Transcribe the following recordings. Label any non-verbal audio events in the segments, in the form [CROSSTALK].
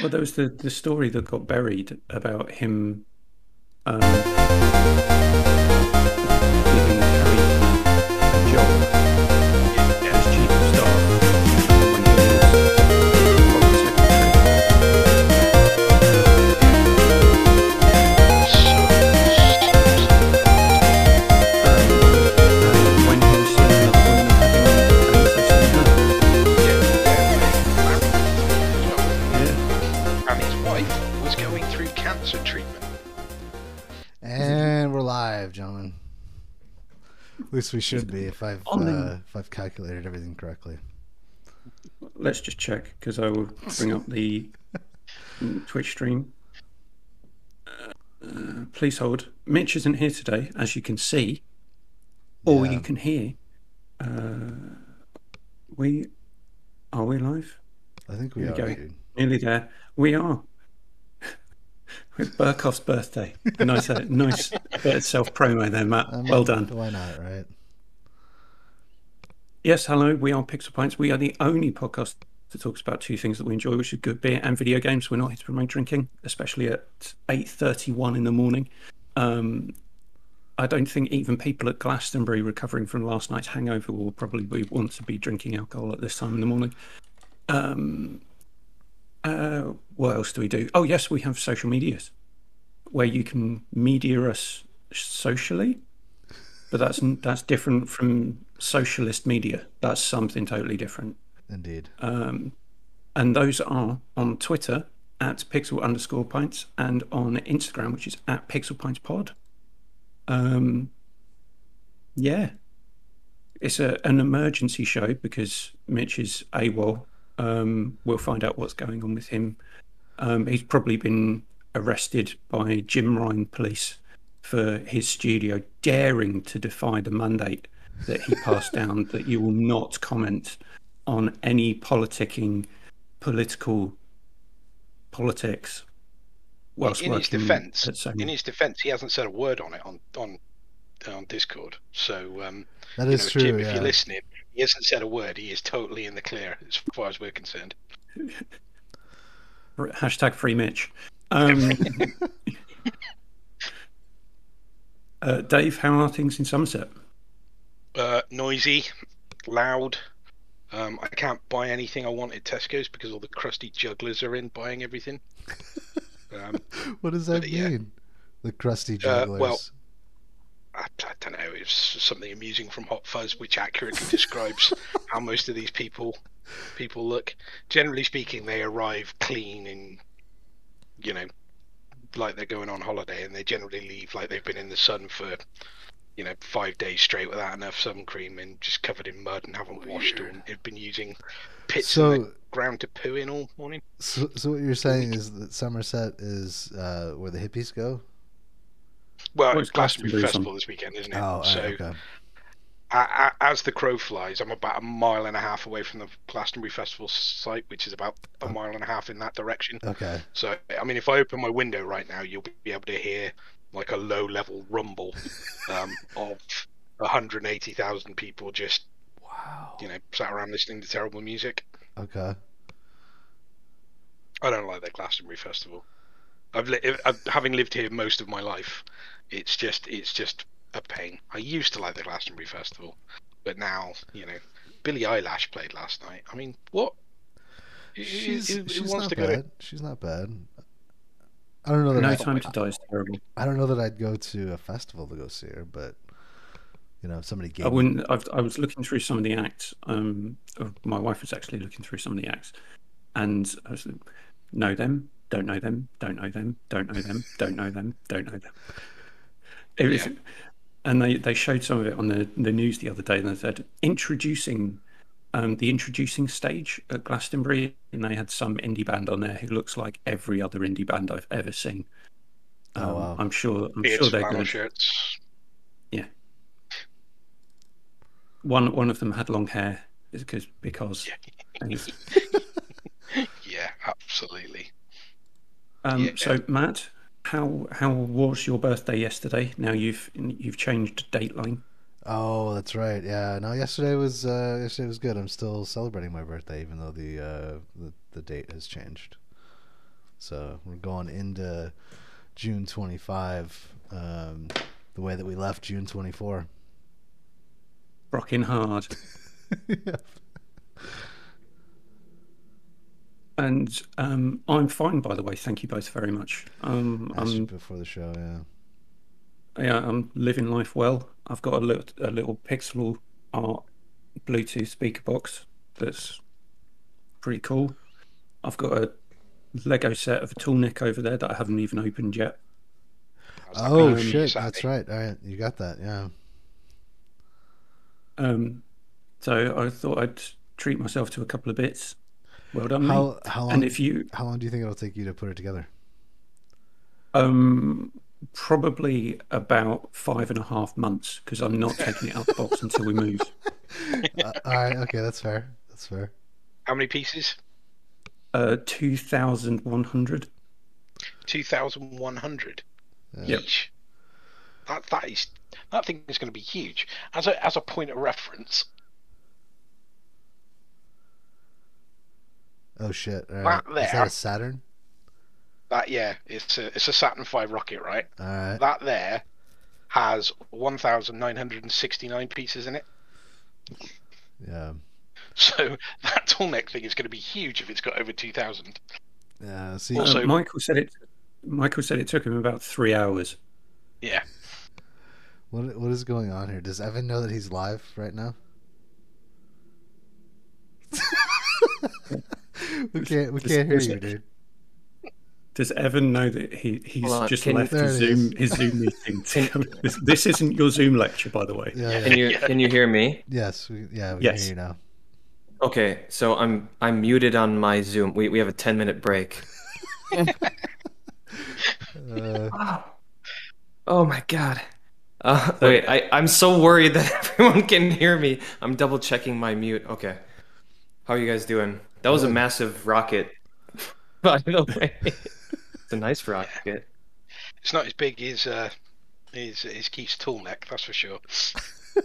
Well, there was the, the story that got buried about him um, At least we should be if I've On the- uh, if I've calculated everything correctly. Let's just check because I will bring up the Twitch stream. Uh, uh, please hold. Mitch isn't here today, as you can see, or Yeah. you can hear. Uh, we are we live? I think we Here are. we go. Nearly there. We are. With Burkhoff's birthday. Nice, uh, nice bit of self promo there, Matt. Mean, well done. Why not, right? Yes, hello. We are Pixel Pints. We are the only podcast that talks about two things that we enjoy, which are good beer and video games. We're not here to promote drinking, especially at eight thirty-one in the morning. Um, I don't think even people at Glastonbury recovering from last night's hangover will probably want to be drinking alcohol at this time in the morning. Um, uh, what else do we do? Oh, yes, we have social medias where you can media us socially but that's that's different from socialist media. That's something totally different. Indeed. Um, and those are on Twitter at pixel underscore pints and on Instagram, which is at pixel pints pod. Um, yeah, it's a, an emergency show because Mitch is AWOL. Um, we'll find out what's going on with him. Um, he's probably been arrested by Jim Ryan police for his studio daring to defy the mandate that he passed down [LAUGHS] that you will not comment on any politicking, political politics. Whilst in his defence, in his defence, he hasn't said a word on it on on on Discord. So um, That you know, true. Jim, yeah. if you're listening, he hasn't said a word. He is totally in the clear as far as we're concerned. Hashtag free Mitch. Um, [LAUGHS] uh, Dave, how are things in Somerset? Uh, noisy, loud. Um, I can't buy anything I want at Tesco's because all the crusty jugglers are in buying everything. [LAUGHS] Um, what does that but, yeah. mean? The crusty Uh, jugglers. well- I, I don't know. It's something amusing from Hot Fuzz, which accurately describes how most of these people people look. Generally speaking, they arrive clean and you know, like they're going on holiday, and they generally leave like they've been in the sun for you know five days straight without enough sun cream and just covered in mud and haven't washed or have been using pits in the ground to poo in all morning. so, so what you're saying is that Somerset is uh, where the hippies go? Well, Well, it's it's Glastonbury Glastonbury's Festival this weekend, isn't it? Oh, so. okay. a- a- as the crow flies, I'm about a mile and a half away from the Glastonbury Festival site, which is about a Oh. mile and a half in that direction. Okay. So, I mean, if I open my window right now, you'll be able to hear like a low level rumble [LAUGHS] um, of 180,000 people just, Wow. you know, sat around listening to terrible music. Okay. I don't like the Glastonbury Festival. I've, li- I've having lived here most of my life, it's just it's just a pain. I used to like the Glastonbury Festival, but now you know, Billie Eilish played last night. I mean, what? Who- who- She's who- who she's wants not to go to- bad. She's not bad. I don't know that No I, Time to Die is terrible. I don't know that I'd go to a festival to go see her, but you know, if somebody gave I wouldn't. I've, I was looking through some of the acts. Um, my wife was actually looking through some of the acts, and I was like, know them, don't know them, don't know them, don't know them, don't know them, don't know them. It was, Yeah. and they, they showed some of it on the, the news the other day, and they said introducing um, the introducing stage at Glastonbury, and they had some indie band on there who looks like every other indie band I've ever seen. Oh, Um, wow. I'm sure. I'm Beards, sure they're flannel good. shirts. One one of them had long hair because because. Yeah, [LAUGHS] absolutely. Um, Yeah. So Matt, how how was your birthday yesterday? Now you've you've changed dateline. Oh, that's right. Yeah. No, yesterday was uh, yesterday was good. I'm still celebrating my birthday, even though the uh, the, the date has changed. So we're going into June 25 um, the way that we left June 24. Rocking hard. [LAUGHS] And um, I'm fine, by the way. Thank you both very much. Um, Asked I'm, before the show, yeah. yeah, I'm living life well. I've got a little, a little pixel art Bluetooth speaker box that's pretty cool. I've got a Lego set of a Tallneck over there that I haven't even opened yet. Oh going for you, shit, that's right. All right, you got that. Yeah. Um, so I thought I'd treat myself to a couple of bits. Well done, mate. How how long And if you how long do you think it'll take you to put it together? Um, probably about five and a half months because I'm not taking it out of the box until we move. [LAUGHS] Uh, all right, okay, that's fair. That's fair. How many pieces? Uh, two thousand one hundred. 2,100 Yeah. Yep. each. That that is that thing is going to be huge. As a as a point of reference, Oh shit. All right. That Is that a Saturn? that yeah, it's a it's a Saturn V rocket, right? All right. That there has 1,969 pieces in it. Yeah. So [LAUGHS] that tall neck thing is going to be huge if it's got over 2,000. Yeah. See, Also- Uh, Michael said it. Michael said it took him about three hours. Yeah. what what is going on here? Does Evan know that he's live right now? [LAUGHS] [LAUGHS] we can't we Just- can't hear you, dude. Does Evan know that he he's Hold just can you- left his. Zoom his Zoom meeting? [LAUGHS] to this, this isn't your Zoom lecture, by the way. Yeah. Can you can you hear me? Yes. We, yeah. We Yes. can hear you now. Okay, so I'm I'm muted on my Zoom. We we have a 10 minute break. [LAUGHS] Uh, Oh my god. Uh, wait, I, I'm so worried that everyone can hear me. I'm double checking my mute. Okay. How are you guys doing? That was a massive rocket. [LAUGHS] By the way. It's a nice rocket. It's not as big as uh, his, his Keith's Tallneck, that's for sure. [LAUGHS]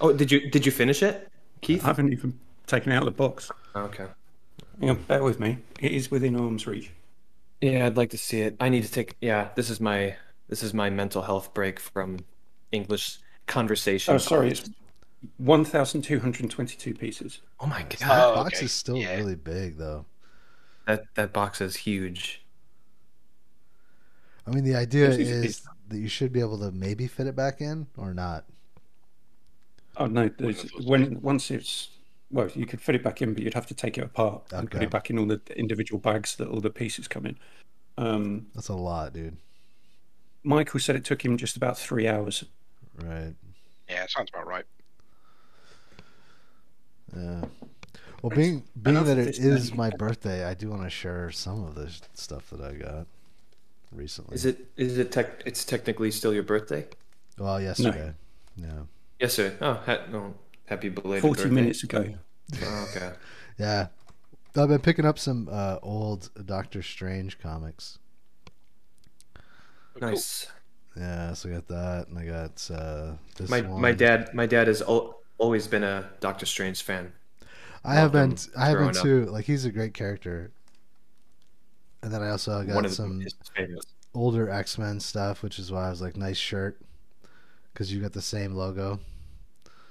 Oh, did you did you finish it? Keith? I haven't even taken it out of the box. Okay. Hang on, bear with me. It is within arm's reach. Yeah, I'd like to see it. I need to take yeah, this is my this is my mental health break from English conversation. Oh, sorry, it's one thousand two hundred twenty-two pieces. Oh my that god. Oh, box okay. is still Yeah. really big, though. That that box is huge. I mean, the idea It's- is it's- that you should be able to maybe fit it back in or not. Oh no! there's- Wouldn't have thought When once it's well, you could fit it back in, but you'd have to take it apart and put it back in all the individual bags that all the pieces come in. Um, That's a lot, dude. Michael said it took him just about three hours. Right. Yeah, sounds about right. Yeah. Well, being being that it is it this is then. my birthday, I do want to share some of the stuff that I got recently. Is it is it tech it's technically still your birthday? Well, yesterday. Yeah. Yes, sir. Oh, ha- no. happy belated Forty birthday. minutes ago. Oh, okay. [LAUGHS] Yeah. I've been picking up some uh, old Doctor Strange comics. Nice. Yeah, so I got that, and I got uh, this My one. my dad my dad is al- always been a Doctor Strange fan. I have been. I have been growing up. too. Like he's a great character. And then I also got One some older X Men stuff, which is why I was like, nice shirt, because you got the same logo.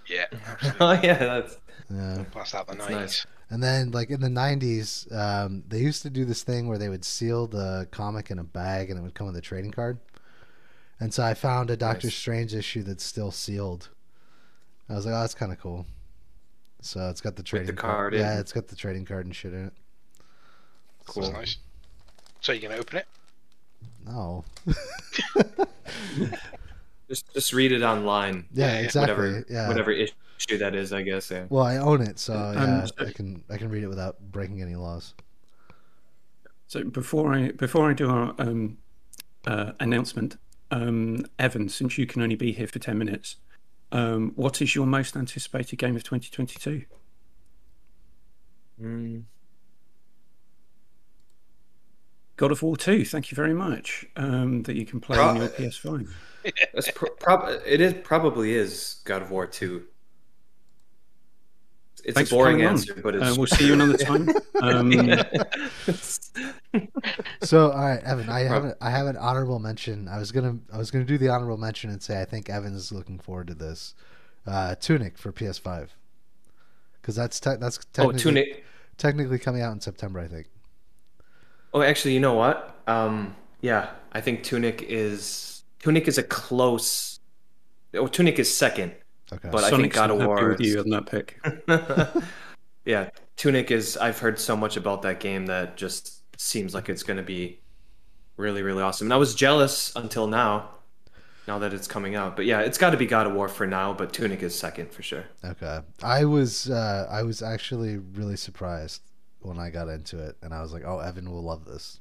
Yeah, [LAUGHS] oh yeah, that's Yeah. Blast out the That's 90s. nice. And then, like in the '90s, um, they used to do this thing where they would seal the comic in a bag, and it would come with a trading card. And so I found a Doctor Nice. Strange issue that's still sealed. I was like, "Oh, that's kind of cool." So it's got the trading card in. Yeah, it's got the trading card and shit in it. Cool. That's nice. So you're going to open it? No. [LAUGHS] [LAUGHS] Just just read it online. Yeah, Yeah, yeah. exactly. Whatever yeah. whatever issue that is, I guess. Yeah. Well, I own it, so Um, yeah, so- I can I can read it without breaking any laws. So before I before I do our um, uh, announcement, um, Evan, since you can only be here for ten minutes, um, what is your most anticipated game of 2022? Mm. God of War 2. Thank you very much. Um, that you can play Oh, on your uh, PS5. [LAUGHS] That's pro- prob- it is probably is God of War two. It's Thanks a boring coming on. answer, but it's Uh, we'll see you another [LAUGHS] time. Um, [LAUGHS] So all right, Evan, I have a, I have an honorable mention. I was gonna I was gonna do the honorable mention and say I think Evan's looking forward to this. Uh, Tunic for PS5 because that's te- that's Oh, technically, Tunic. technically coming out in September, I think. Oh, actually, you know what? Um, yeah, I think Tunic is Tunic is a close. Oh, Tunic is second, Okay. but I think Sonic's God of not War. with you is- on that pick. [LAUGHS] [LAUGHS] yeah, Tunic is. I've heard so much about that game that just seems like it's going to be really, really awesome. And I was jealous until now, now that it's coming out. But yeah, it's got to be God of War for now. But Tunic is second for sure. Okay. I was uh, I was actually really surprised when I got into it, and I was like, "Oh, Evan will love this."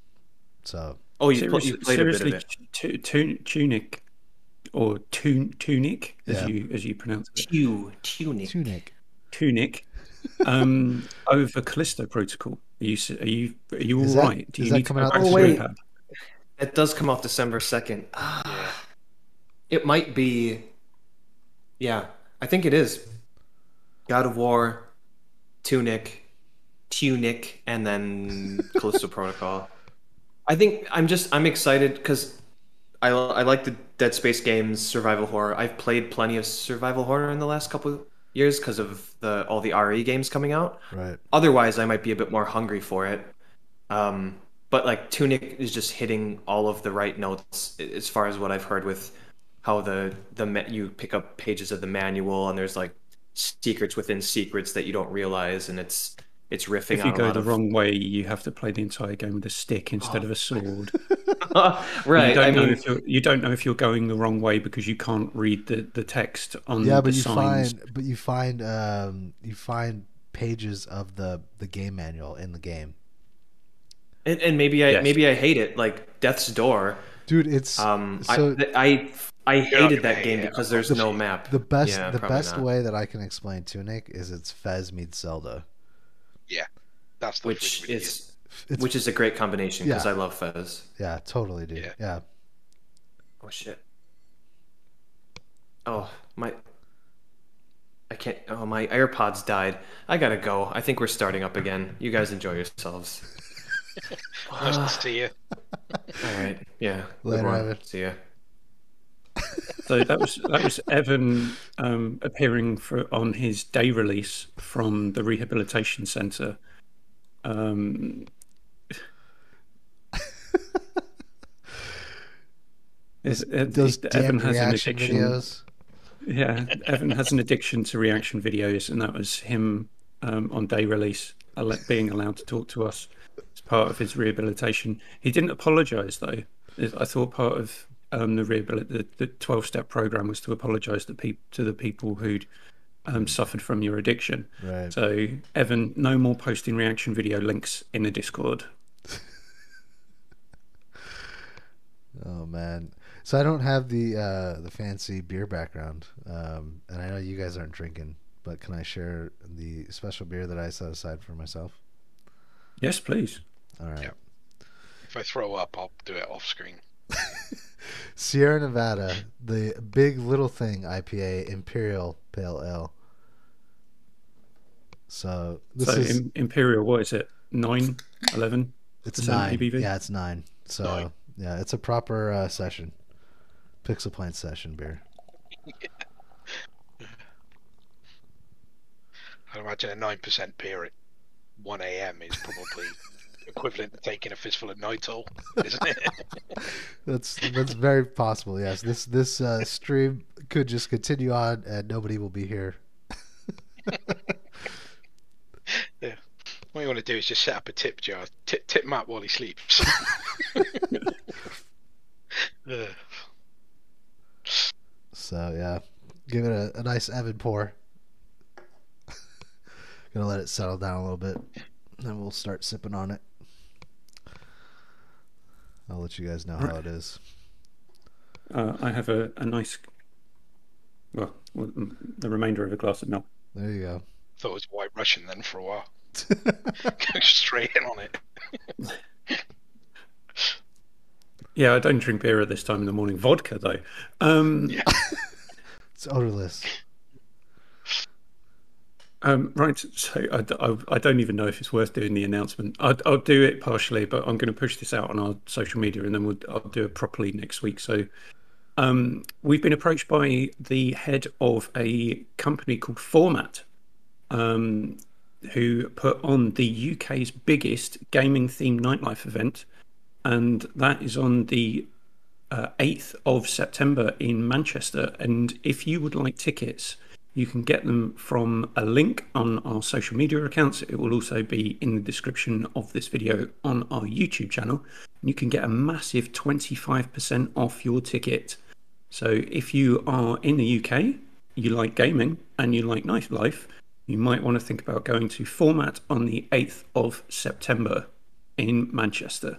So Oh, you, pl- Seriously, you played a bit of it. tu- tu- tunic or tun- tunic as Yeah. you as you pronounce it. Tu, Tunic. Tunic. Tunic um, [LAUGHS] over Callisto Protocol. Are you s- are you are you all Is that- right? Do you need to coming go out back this to rehab? It does come off December second. Yeah. It might be. Yeah, I think it is. God of War, Tunic, Tunic, and then Callisto [LAUGHS] Protocol. I think I'm just I'm excited because I I like the Dead Space games, survival horror. I've played plenty of survival horror in the last couple years because of the all the RE games coming out. Right. Otherwise, I might be a bit more hungry for it. Um, but like Tunic is just hitting all of the right notes as far as what I've heard with how the the you pick up pages of the manual and there's like secrets within secrets that you don't realize and it's it's riffing If you on a go lot the of wrong way, you have to play the entire game with a stick instead of a sword. [LAUGHS] right. You don't I know mean, if you're you don't know if you're going the wrong way because you can't read the, the text on Yeah, the but you signs. find but you find um you find pages of the the game manual in the game. and, and maybe I Yes. maybe I hate it like Death's Door. Dude, it's Um, so I, I I hated that game it, because there's of no map. the best Yeah, the best not. way that I can explain Tunic is it's Fez meets Zelda. Yeah, that's the which really, really is It's which is a great combination because Yeah. I love Fez. yeah, totally, dude. Yeah. yeah. Oh shit. Oh my. I can't. Oh my AirPods died. I gotta go. I think we're starting up again. You guys enjoy yourselves. [LAUGHS] Nice to see you. All right. Yeah. Later. Evan. See ya. So that was that was Evan um, appearing for on his day release from the rehabilitation centre. Um, is, uh, Those Evan has an addiction. videos. Yeah, Evan has an addiction to reaction videos, and that was him um, on day release, being allowed to talk to us as part of his rehabilitation. He didn't apologise though. I thought part of um, the rehabil- the the twelve step program was to apologise to peop- to the people who'd um, suffered from your addiction. Right. So Evan, no more posting reaction video links in the Discord. [LAUGHS] Oh man. So I don't have the uh, the fancy beer background, um, and I know you guys aren't drinking. But can I share the special beer that I set aside for myself? Yes, please. All right. Yeah. If I throw up, I'll do it off screen. [LAUGHS] Sierra Nevada, the Big Little Thing IPA Imperial Pale Ale. So this so is Im- Imperial, what is it? Nine, eleven? it's nine. ABV? Yeah, it's nine. So Nine. yeah, it's a proper uh, session, Pixel Pint session beer. [LAUGHS] I'd imagine a nine percent beer at one a.m. is probably [LAUGHS] equivalent to taking a fistful of Nytol, isn't it? [LAUGHS] That's that's very possible. Yes, this this uh, stream could just continue on, and nobody will be here. [LAUGHS] yeah. What you want to do is just set up a tip jar, tip, tip Matt while he sleeps. [LAUGHS] So yeah, give it a, a nice Evan pour. Gonna let it settle down a little bit, then we'll start sipping on it. I'll let you guys know how it is. Uh, I have a, a nice, well, well, mm, the remainder of a glass of milk. There you go. Thought it was White Russian then for a while. Go [LAUGHS] [LAUGHS] straight in on it. [LAUGHS] Yeah, I don't drink beer at this time in the morning. Vodka, though. Um, Yeah. It's odorless. Um, right, so I, I, I don't even know if it's worth doing the announcement. I, I'll do it partially, but I'm going to push this out on our social media, and then we'll I'll do it properly next week. So, um, we've been approached by the head of a company called Format, um, who put on the UK's biggest gaming themed nightlife event, and that is on the uh, 8th of September in Manchester. And if you would like tickets, you can get them from a link on our social media accounts. It will also be in the description of this video on our YouTube channel. You can get a massive 25% off your ticket. So if you are in the UK, you like gaming and you like nightlife, you might want to think about going to Format on the 8th of September in Manchester.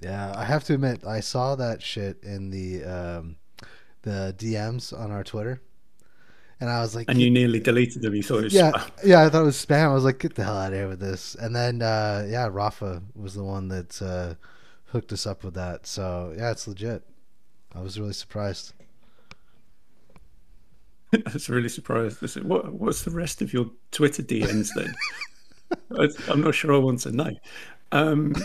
Yeah, I have to admit, I saw that shit in the um, the DMs on our Twitter and I was like, and you nearly deleted them. You thought it was yeah, spam. yeah. I thought it was spam. I was like, get the hell out of here with this. And then uh, yeah, Rafa was the one that uh, hooked us up with that. So yeah, it's legit. I was really surprised. [LAUGHS] I was really surprised. Said, what, what's the rest of your Twitter DMs then? [LAUGHS] I'm not sure I want to know. Um, [LAUGHS]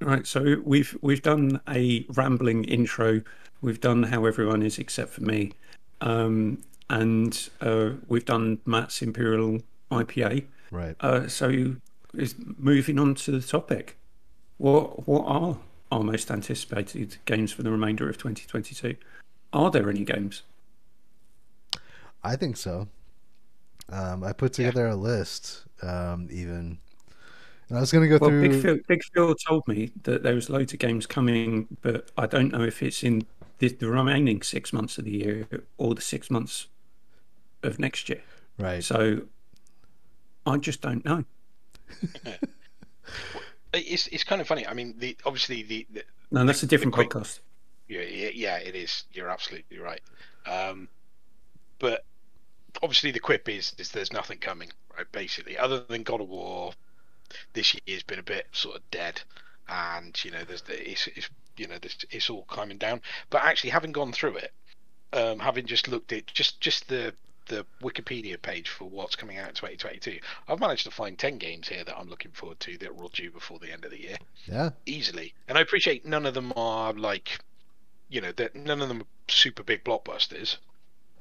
right, so we've we've done a rambling intro We've done how everyone is except for me, um, and uh, we've done Matt's Imperial IPA. Right. Uh, so, is moving on to the topic. What what are our most anticipated games for the remainder of 2022? Are there any games? I think so. Um, I put together yeah. a list, um, even. And I was going to go well, through. Big Phil, Big Phil told me that there was loads of games coming, but I don't know if it's in the, the remaining six months of the year or the six months of next year. Right. So I just don't know. [LAUGHS] it's it's kind of funny. I mean, the obviously the, the no, that's a different quick, podcast. Yeah, yeah, it is. You're absolutely right. Um, but obviously, the quip is is there's nothing coming, right? Basically, other than God of War, this year's been a bit sort of dead, and you know, there's the, it's, it's you know this it's all climbing down. But actually, having gone through it, um, having just looked at just just the the Wikipedia page for what's coming out in 2022, I've managed to find 10 games here that I'm looking forward to that will due before the end of the year. Yeah. Easily. And I appreciate none of them are like, you know, that none of them are super big blockbusters,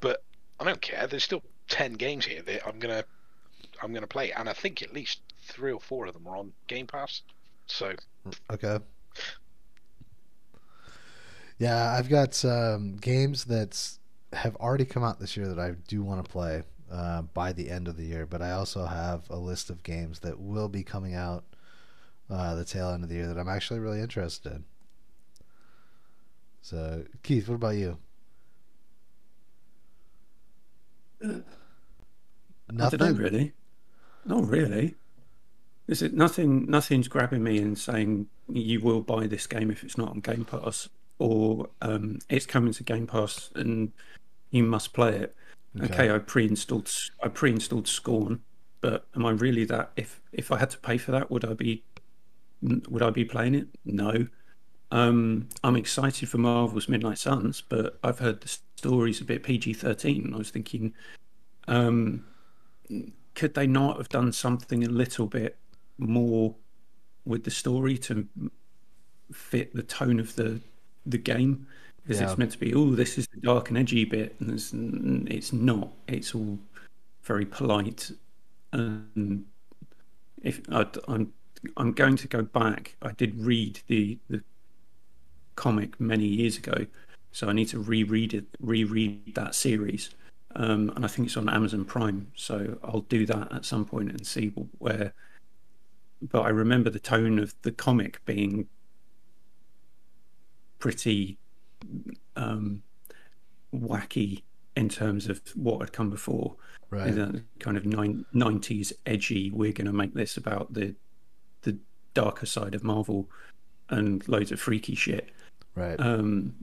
but I don't care. There's still 10 games here that I'm going to I'm going to play and I think at least 3 or 4 of them are on Game Pass. So Okay. Yeah, I've got um, games that have already come out this year that I do want to play uh, by the end of the year, but I also have a list of games that will be coming out uh, the tail end of the year that I'm actually really interested in. So, Keith, what about you? Uh, Nothing. I don't know, really. Not really. Is it nothing? Nothing's grabbing me and saying you will buy this game if it's not on Game Pass or um, it's coming to Game Pass and you must play it. Okay, okay I pre-installed I pre-installed Scorn, but am I really that? If if I had to pay for that, would I be would I be playing it? No. Um, I'm excited for Marvel's Midnight Suns, but I've heard the story's a bit PG-13. I was thinking, um, could they not have done something a little bit more with the story to fit the tone of the the game because yeah. it's meant to be. Oh this is the dark and edgy bit and it's, it's not. It's all very polite. And if I, I'm I'm going to go back. I did read the the comic many years ago so I need to reread it reread that series. Um, and I think it's on Amazon Prime so I'll do that at some point and see where but I remember the tone of the comic being pretty um, wacky in terms of what had come before. Right. That kind of nineties edgy. We're going to make this about the the darker side of Marvel and loads of freaky shit. Right. Um,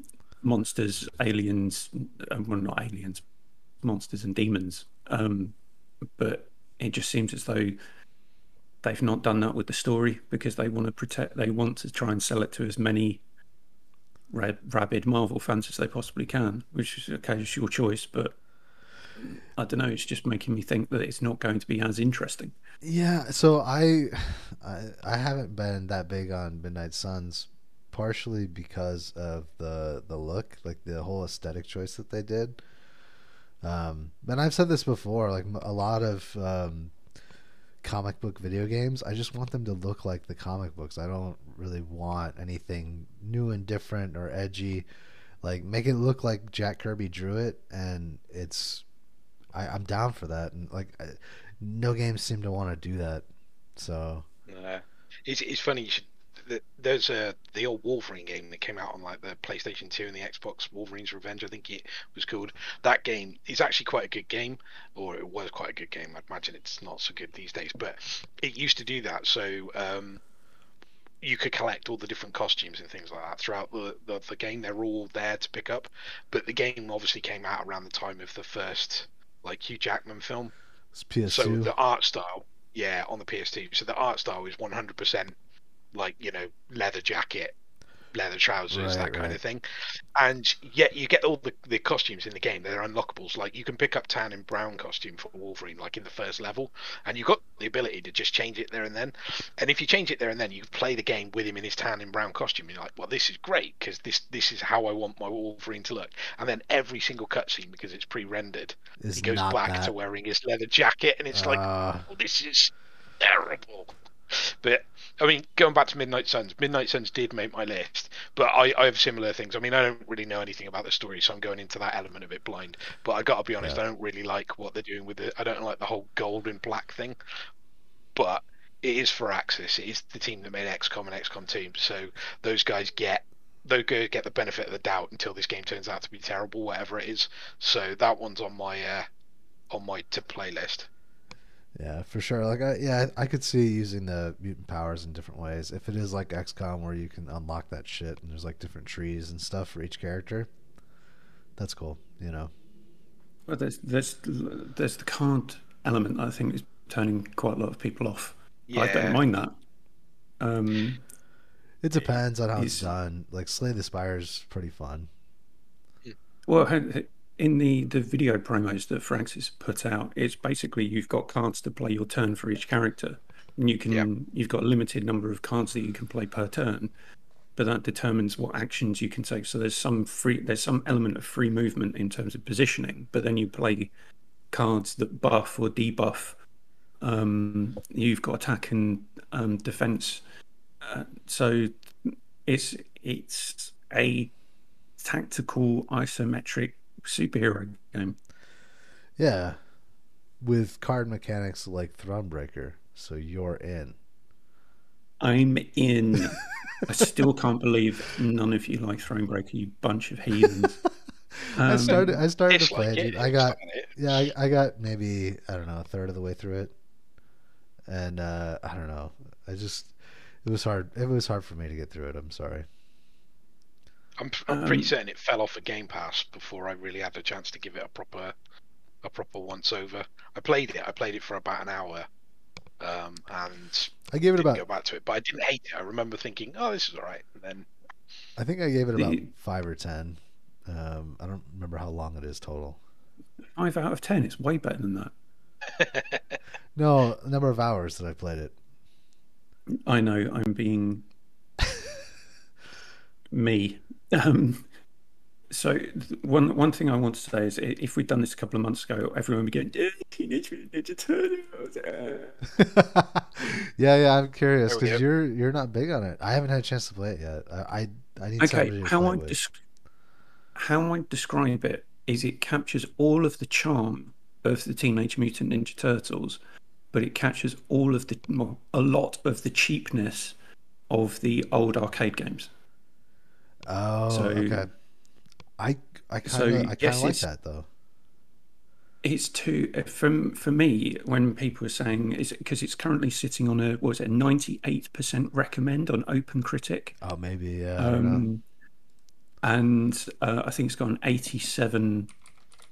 monsters, aliens. Um, well, not aliens. Monsters and demons. Um, but it just seems as though they've not done that with the story because they want to protect. They want to try and sell it to as many rabid Marvel fans as they possibly can, which is okay, it's your choice. But I don't know. It's just making me think that it's not going to be as interesting. Yeah, so I, [SIGHS] I, I haven't been that big on Midnight Suns, partially because of the the look, like the whole aesthetic choice that they did. Um, and I've said this before, like a lot of um, comic book video games, I just want them to look like the comic books. I don't really want anything new and different or edgy. Like make it look like Jack Kirby drew it, and it's I, I'm down for that. And like, I, no games seem to want to do that. So Uh, it's, it's funny. You should, th- there's a the old Wolverine game that came out on like the PlayStation 2 and the Xbox. Wolverine's Revenge, I think it was called. That game is actually quite a good game, or it was quite a good game. I'd imagine it's not so good these days, but it used to do that. So um, you could collect all the different costumes and things like that throughout the, the the game. They're all there to pick up. But the game obviously came out around the time of the first like Hugh Jackman film. it's PS2. So the art style, yeah, on the PS2. So the art style is 100% like you know leather jacket, leather trousers, Right, that kind right. of thing. And yet you get all the, the costumes in the game. They're unlockables. Like you can pick up tan and brown costume for Wolverine, like in the first level, and you've got the ability to just change it there and then. And if you change it there and then, you play the game with him in his tan and brown costume. You're like, well, this is great because this this is how I want my Wolverine to look. And then every single cutscene, because it's pre-rendered, is he goes back that. to wearing his leather jacket, and it's like, Uh, oh, this is terrible. But I mean, going back to Midnight Suns, Midnight Suns did make my list, but I, I have similar things. I mean, I don't really know anything about the story, so I'm going into that element of it blind. But I got to be honest, Yeah. I don't really like what they're doing with it. I don't like the whole gold and black thing. But it is Firaxis. It is the team that made XCOM and XCOM Team, so those guys get they go get the benefit of the doubt until this game turns out to be terrible, whatever it is. So that one's on my uh, on my to play list. Yeah, for sure. Like, I, yeah, I could see using the mutant powers in different ways. If it is like XCOM, where you can unlock that shit, and there's like different trees and stuff for each character, that's cool. You know. Well, there's there's there's the card element I think is turning quite a lot of people off. Yeah. I don't mind that. Um, It depends on how it's done. Like Slay the Spire's is pretty fun. well, ha- in the the video promos that Firaxis put out, it's basically you've got cards to play your turn for each character, and you can Yep. you've got a limited number of cards that you can play per turn, but that determines what actions you can take. So there's some free there's some element of free movement in terms of positioning, but then you play cards that buff or debuff. Um, you've got attack and um, defense. Uh, so it's it's a tactical isometric superhero game. Yeah, with card mechanics like Thronebreaker, so you're in. I'm in. I still can't believe none of you like Thronebreaker, you bunch of heathens. [LAUGHS] I Um, started. I started to It's play like it. it. I got. like. Yeah, I, I got maybe I don't know a third of the way through it, and uh, I don't know. I just it was hard. It was hard for me to get through it. I'm sorry. I'm, I'm pretty Um, certain it fell off a Game Pass before I really had a chance to give it a proper a proper once over. I played it. I played it for about an hour, um, and I gave it didn't go back to it. But I didn't hate it. I remember thinking, "Oh, this is all right." And then I think I gave it about The- five or ten. Um, I don't remember how long it is total. Five out of ten. It's way better than that. [LAUGHS] No, number of hours that I played it. I know I'm being [LAUGHS] me. Um, so one one thing I want to say is if we'd done this a couple of months ago, everyone would be going, "Eh, Teenage Mutant Ninja Turtles. eh." [LAUGHS] yeah, yeah. I'm curious because you're you're not big on it. I haven't had a chance to play it yet. I I, I need somebody Okay, to how play I with. des- how I describe it is it captures all of the charm of the Teenage Mutant Ninja Turtles, but it captures all of the well, a lot of the cheapness of the old arcade games. Oh, So- okay. I I kind of I kind of like that though. It's too from for me when people are saying is because it's currently sitting on a what was it ninety eight percent recommend on Open Critic, Oh, maybe yeah. I um, and uh, I think it's got an eighty seven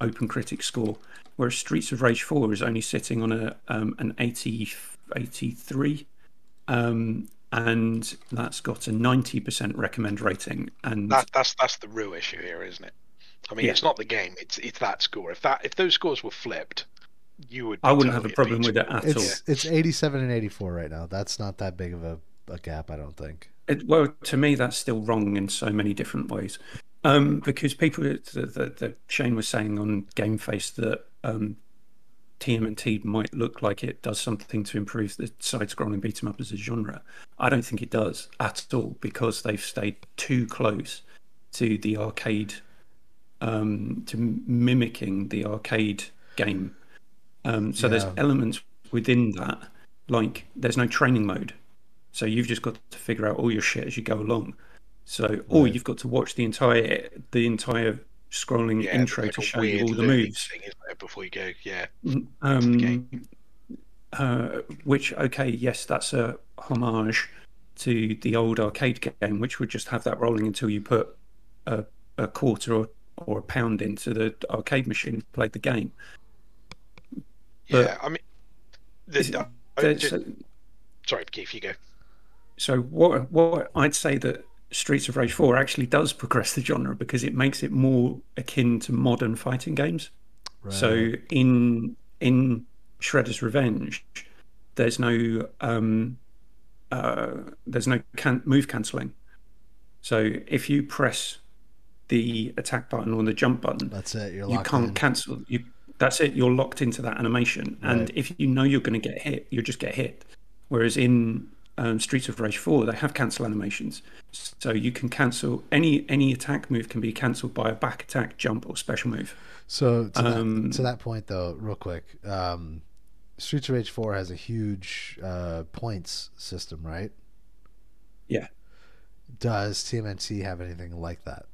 Open Critic score, whereas Streets of Rage four is only sitting on a um, an 80, 83. Um, and that's got a ninety percent recommend rating, and that, that's that's the real issue here, isn't it? I mean, Yeah. it's not the game; it's it's that score. If that if those scores were flipped, you would. I wouldn't have a problem with it at all. It's it's 87 and 84 right now. That's not that big of a, a gap, I don't think. It, well, to me, that's still wrong in so many different ways. Um, because people, the, the, the Shane was saying on Game Face that um, TMNT might look like it does something to improve the side-scrolling beat 'em up as a genre. I don't think it does at all because they've stayed too close to the arcade, um, to mimicking the arcade game. Um, so Yeah. there's elements within that, like there's no training mode. So you've just got to figure out all your shit as you go along. So, or Right. you've got to watch the entire the entire scrolling Yeah, intro like to show you all the moves. thing, before you go. Yeah, Um, uh, which okay, yes, that's a homage to the old arcade game, which would just have that rolling until you put a, a quarter or, or a pound into the arcade machine to play the game. But- yeah. I mean, the, I- just- sorry, Keith, you go. So what what I'd say that Streets of Rage 4 actually does progress the genre because it makes it more akin to modern fighting games. Right. So in in Shredder's Revenge, there's no um, uh, there's no can- move cancelling. So if you press the attack button or the jump button, that's it. You're you can't in. cancel. You that's it. You're locked into that animation, and if you know you're going to get hit, you just get hit. Whereas in um, Streets of Rage 4, they have cancel animations, so you can cancel any any attack move can be cancelled by a back attack, jump, or special move. So to, Um, that, to that point, though, real quick, um, Streets of Rage Four has a huge uh, points system, right? Yeah. Does TMNT have anything like that?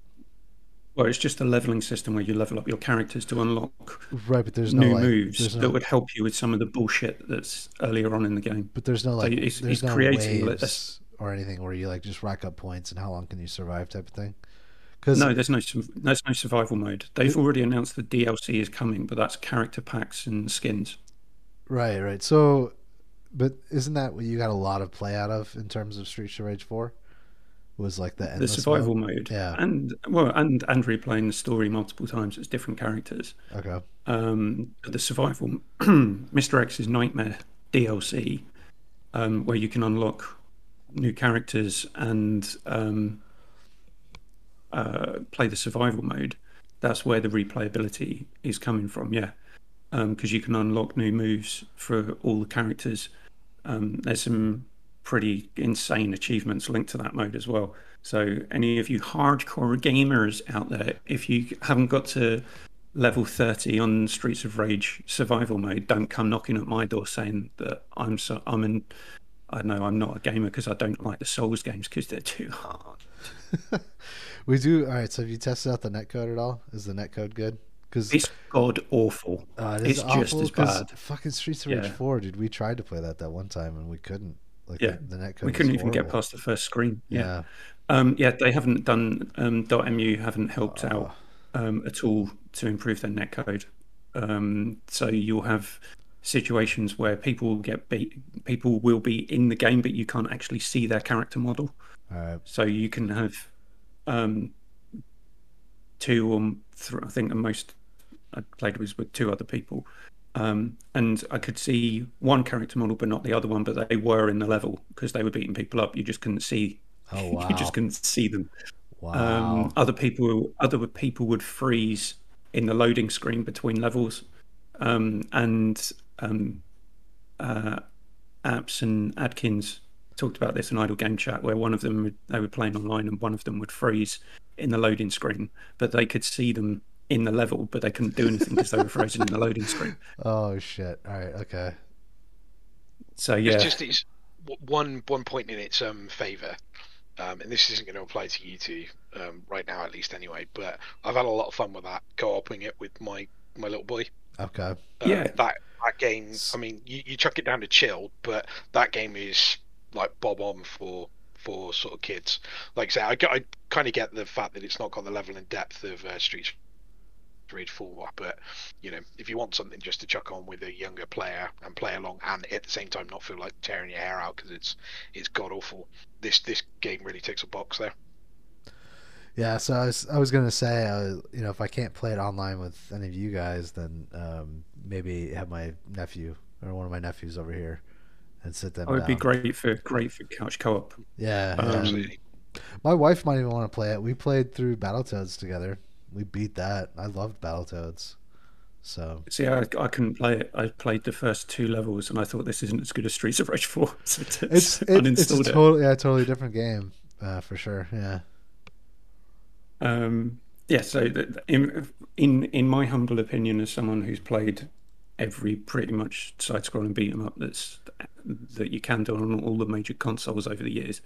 Well, it's just a leveling system where you level up your characters to unlock Right, but there's no new like, moves There's that would help you with some of the bullshit that's earlier on in the game. but there's no like. it's- there's it's no creating waves or anything where you like just rack up points and how long can you survive type of thing. Because No, there's no there's no survival mode. They've already announced the DLC is coming, but that's character packs and skins. right, right. So, but isn't that what you got a lot of play out of in terms of Street of Rage Four? Was like the The survival mode? mode, Yeah. and well, and and replaying the story multiple times as different characters. Okay. Um, the survival, [CLEARS THROAT] Mr. X's Nightmare DLC, um, where you can unlock new characters and um, uh, play the survival mode. That's where the replayability is coming from. Yeah, because you can unlock new moves for all the characters. Um, there's some pretty insane achievements linked to that mode as well. So any of you hardcore gamers out there, if you haven't got to level 30 on Streets of Rage survival mode, don't come knocking at my door saying that I'm so I'm in. I know I'm not a gamer because I don't like the Souls games because they're too hard. [LAUGHS] We do. All right. So have you tested out the netcode at all? Is the netcode good? Because It's god awful. uh, it it's just awful as 'cause bad. Fucking Streets of Rage Yeah. Four, dude. We tried to play that that one time and we couldn't. Like Yeah. the, the. We couldn't even get past the first screen. Yeah. Yeah. Um, yeah, they haven't done um, .mu haven't helped Ah. out um, at all to improve their netcode. Um, so you'll have situations where people will get beat, people will be in the game, but you can't actually see their character model. Right. So you can have um, two or th- I think the most I played was with two other people. Um, and I could see one character model, but not the other one. But they were in the level because they were beating people up. You just couldn't see. Oh wow. [LAUGHS] you just couldn't see them. wow. Um, other people, other people would freeze in the loading screen between levels, um, and um, uh, Apps and Adkins talked about this in Idle Game Chat, where one of them would- they were playing online, and one of them would freeze in the loading screen, but they could see them in the level, but they couldn't do anything because they were frozen in the loading screen. [LAUGHS] oh shit. All right. Okay. So yeah, It's just it's one one point in its um favor, um, and this isn't going to apply to you two um, right now, at least anyway. But I've had a lot of fun with that co-oping it with my my little boy. Okay. Uh, Yeah. that that game. I mean, you, you chuck it down to chill, but that game is like bob on for for sort of kids. Like I say, I, I kind of get the fact that it's not got the level and depth of uh, Streets of Rage 4, but you know, if you want something just to chuck on with a younger player and play along, and at the same time not feel like tearing your hair out because it's it's god awful. This this game really ticks a box there. Yeah, so I was I was gonna say, uh, you know, if I can't play it online with any of you guys, then um, maybe have my nephew or one of my nephews over here and sit them Oh, it'd be great for great for couch co-op. Yeah, Um. Absolutely. my wife might even want to play it. We played through Battletoads together. We beat that. I loved Battletoads. So See, I, I couldn't play it. I played the first two levels, and I thought this isn't as good as Streets of Rage Four, [LAUGHS] so it's [LAUGHS] just it, it's a totally yeah, totally different game uh, for sure. Yeah, Um, yeah, so in, in in my humble opinion, as someone who's played every pretty much side-scrolling beat 'em up that's that you can do on all the major consoles over the years,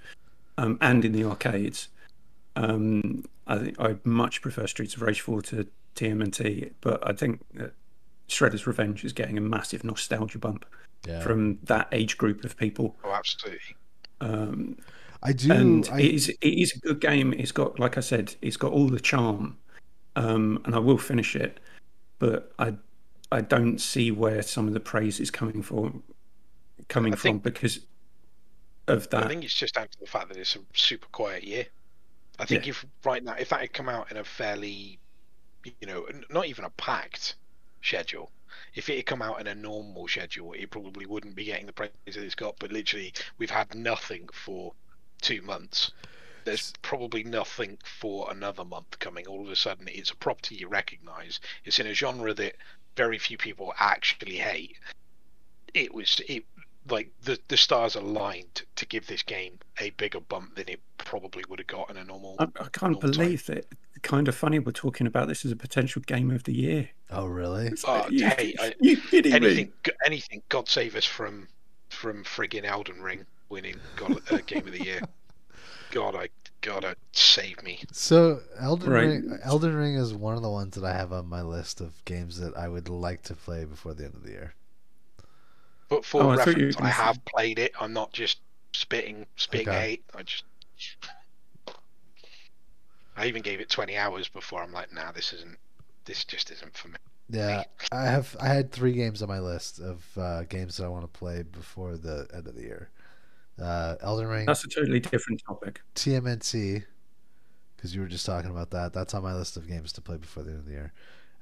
um, and in the arcades, um, I think I much prefer Streets of Rage Four to TMNT, but I think that Shredder's Revenge is getting a massive nostalgia bump yeah. from that age group of people. Oh, absolutely. Um, I do. and I, it is it is a good game. It's got, like I said, it's got all the charm, um, and I will finish it. But I I don't see where some of the praise is coming from, coming I from think- because of that. I think it's just down to the fact that it's a super quiet year. I think Yeah. if right now, if that had come out in a fairly, you know, not even a packed schedule, if it had come out in a normal schedule, it probably wouldn't be getting the praise that it's got. But literally, we've had nothing for two months. There's probably nothing for another month coming. All of a sudden, it's a property you recognise. It's in a genre that very few people actually hate. It was it like the the stars aligned to give this game a bigger bump than it probably would have got in a normal. I, I can't normal time. believe that. Kind of funny. We're talking about this as a potential game of the year. oh really? It's Oh, you, hey, I- you kidding anything, me? anything. God save us from from friggin' Elden Ring winning God, uh, game of the year. [LAUGHS] God, I gotta save me. So Elden Right. Ring, Elden Ring is one of the ones that I have on my list of games that I would like to play before the end of the year. But for Oh, I you were reference, gonna I say- have played it. I'm not just spitting spitting Okay. hate. I just. [LAUGHS] I even gave it 20 hours before I'm like, nah, this isn't. This just isn't for me. Yeah, I have. I had three games on my list of uh, games that I want to play before the end of the year. Uh, Elden Ring, That's a totally different topic. TMNT, because you were just talking about that. That's on my list of games to play before the end of the year,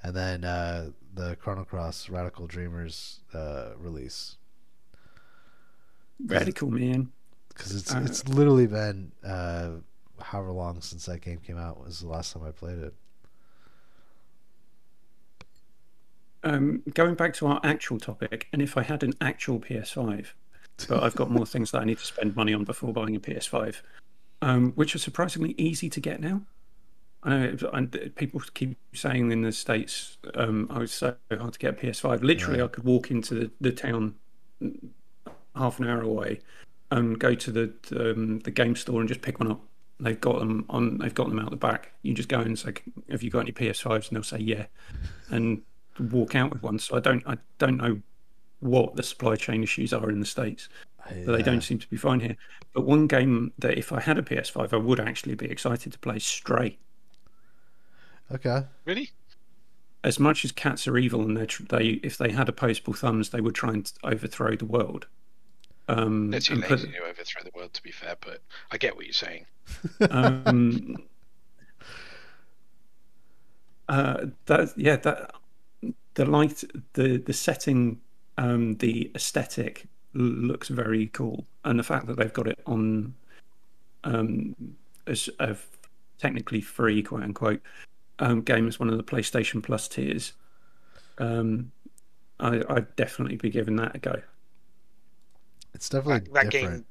and then uh, the Chrono Cross Radical Dreamers uh, release Radical man. because it's Uh, it's literally been uh, however long since that game came out was the last time I played it. Um, going back to our actual topic, and if I had an actual PS5, but I've got more things that I need to spend money on before buying a PS5, um, which are surprisingly easy to get now. I know it- people keep saying in the states, um, "Oh, it's so hard to get a PS5." Literally, Yeah. I could walk into the, the town half an hour away and go to the um, the game store and just pick one up. They've got them on. They've got them out the back. You just go in and say, "Have you got any PS5s?" And they'll say, "Yeah," and walk out with one. So I don't. I don't know what the supply chain issues are in the states, I, but they don't seem to be fine here. But one game that if I had a PS5, I would actually be excited to play is Stray. Okay. Really? As much as cats are evil and they're tr- they, if they had opposable thumbs, they would try and overthrow the world. Um, They're too and put- to overthrow the world, to be fair. But I get what you're saying. um, [LAUGHS] uh, that yeah, that the light, the the setting, um, the aesthetic looks very cool, and the fact that they've got it on, um, as a technically free quote unquote um, game as one of the PlayStation Plus tiers, um, I, I'd definitely be giving that a go. It's definitely That, that different. game.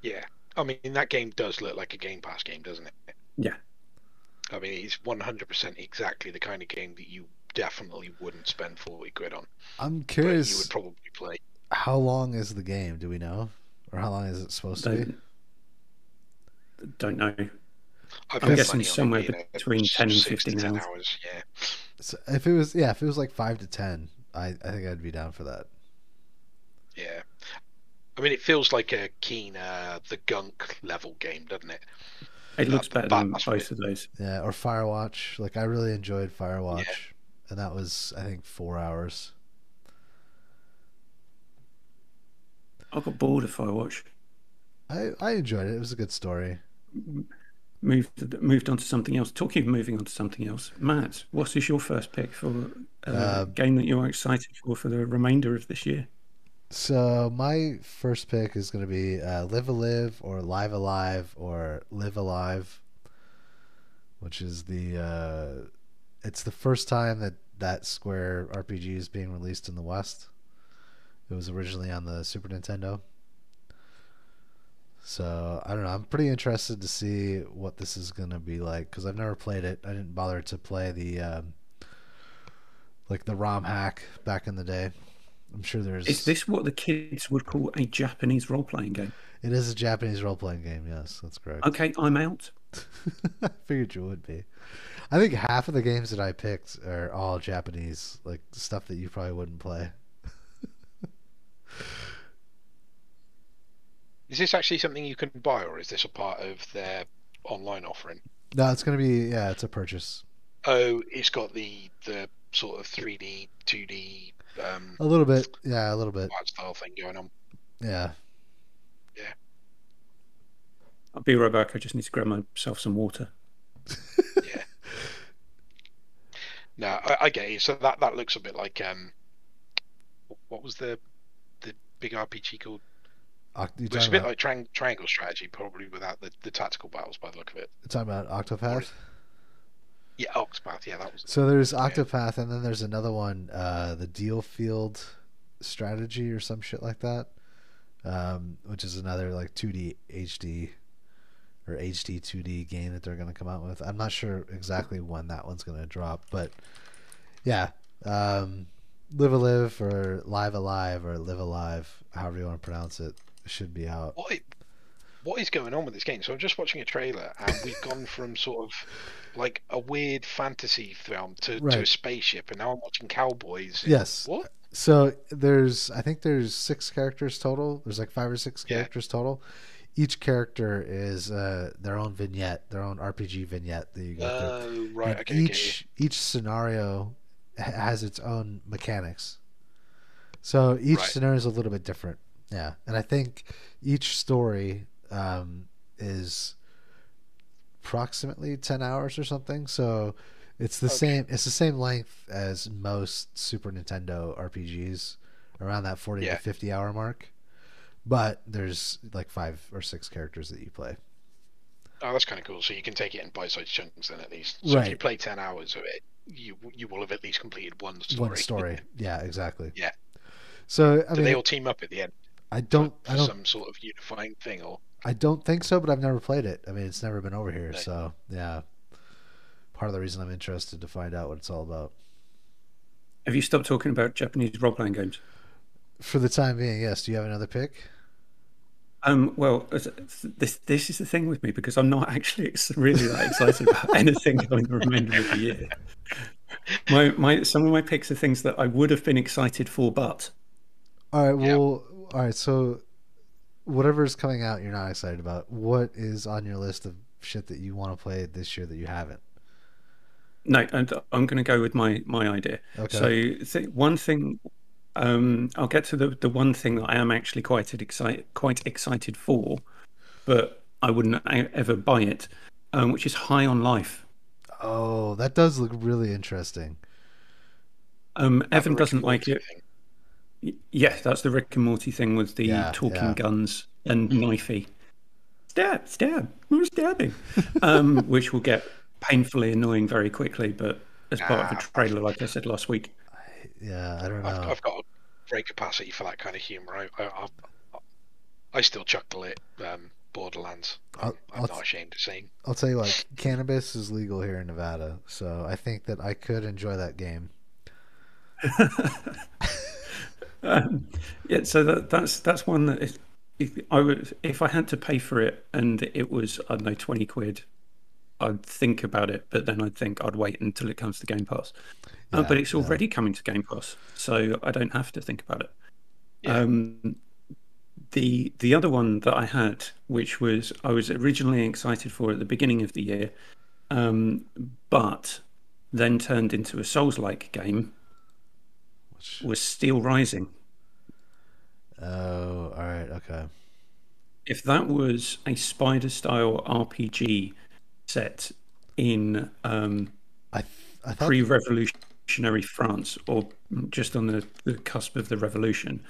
Yeah, I mean that game does look like a Game Pass game, doesn't it? Yeah. I mean, it's 100% exactly the kind of game that you definitely wouldn't spend 40 quid on. I'm But you curious. would probably play. How long is the game? Do we know, or how long is it supposed to be? Don't, don't know. I'd I'm guessing money on it somewhere between 10 and 15 10 hours. Yeah. So if it was, yeah, if it was like five to ten, I, I think I'd be down for that. Yeah. I mean, it feels like a keen, uh, the gunk level game, doesn't it? It looks better that- than that's both what of those. Yeah, or Firewatch. Like I really enjoyed Firewatch, and that was I think four hours. I got bored of Firewatch. I I enjoyed it. It was a good story. moved moved on to something else. Talking of moving on to something else, Matt, what is your first pick for a Uh, game that you're excited for for the remainder of this year? So my first pick is going to be uh, Live a Live or Live Alive or Live Alive, which is the uh, it's the first time that that Square RPG is being released in the West. It was originally on the Super Nintendo. So I don't know. I'm pretty interested to see what this is going to be like because I've never played it. I didn't bother to play the um, like the ROM hack back in the day. I'm sure there's. Is this what the kids would call a Japanese role playing game? It is a Japanese role playing game. Yes, that's correct. Okay, I'm out. [LAUGHS] I figured you would be. I think half of the games that I picked are all Japanese, like stuff that you probably wouldn't play. [LAUGHS] Is this actually something you can buy, or is this a part of their online offering? No, it's gonna be yeah, it's a purchase. Oh, it's got the the sort of 3D, 2D um, A little bit, yeah, a little bit, art style thing going on. yeah. Yeah. I'll be right back. I just need to grab myself some water. [LAUGHS] Yeah. no, I, I get it. So that that looks a bit like um, what was the the big RPG called? Oct- you It's a bit about, like triang- triangle strategy, probably without the, the tactical battles by the look of it. you talking about Octopath? Yeah, Octopath. Yeah, that was. So there's Octopath, and then there's another one, uh, the DioField Strategy or some shit like that, um, which is another like 2D HD or HD 2D game that they're going to come out with. I'm not sure exactly when that one's going to drop, but yeah, um, Live a Live or Live Alive or Live Alive, however you want to pronounce it, should be out. What, what is going on with this game? So I'm just watching a trailer, and we've gone from sort of like a weird fantasy film to, to a spaceship, and now I'm watching cowboys. Yes. What? So there's, I think there's six characters total. There's like five or six Yeah. characters total. Each character is uh, their own vignette, their own RPG vignette that you go through. Oh, right. Okay. okay, each each scenario has its own mechanics. So each Right. scenario is a little bit different. Yeah, and I think each story um, is approximately ten hours or something. So it's the Okay. same. It's the same length as most Super Nintendo RPGs, around that forty Yeah. to fifty hour mark. But there's like five or six characters that you play. Oh, that's kind of cool. So you can take it in bite-sized chunks then, at least. So if you Right. play ten hours of it, you you will have at least completed one story. One story. [LAUGHS] Yeah, exactly. Yeah. So I Do mean, they all team up at the end I don't. I don't. some sort of unifying thing, or I don't think so, but I've never played it. I mean, it's never been over here, Right. so yeah. Part of the reason I'm interested to find out what it's all about. Have you stopped talking about Japanese role playing games? For the time being, yes. Do you have another pick? Um, well, this this is the thing with me because I'm not actually really that excited about [LAUGHS] anything during the remainder of the year. My my some of my picks are things that I would have been excited for, but All right. Yeah. Well, all right. So, whatever's coming out, you're not excited about. What is on your list of shit that you want to play this year that you haven't? no, and I'm going to go with my my idea. Okay. So th- one thing, um, I'll get to the the one thing that I am actually quite excited quite excited for, but I wouldn't ever buy it, um, which is High on Life. Oh, that does look really interesting. Um, Evan doesn't like it. thing. Y- Yeah, that's the Rick and Morty thing with the Yeah, talking yeah. guns and knifey. Stab, stab, who's stabbing? um, [LAUGHS] which will get painfully annoying very quickly, but as part of Ah, a trailer, like I said last week. Yeah, I don't know. I've, I've got a great capacity for that kind of humor. I I, I, I still chuckle at um, Borderlands. I'm, I'll- I'm not ashamed of saying. I'll tell you what, cannabis is legal here in Nevada, so I think that I could enjoy that game. [LAUGHS] Um, yeah, so that, that's that's one that if, if I would if I had to pay for it and it was I don't know twenty quid, I'd think about it, but then I'd think I'd wait until it comes to Game Pass. uh, but it's yeah. already coming to Game Pass, so I don't have to think about it. Yeah. Um, the the other one that I had, which was I was originally excited for at the beginning of the year, um, but then turned into a Souls-like game, was Steel Rising. Oh, all right, okay. if that was a spider style RPG set in um, I th- I thought pre-revolutionary France or just on the, the cusp of the revolution,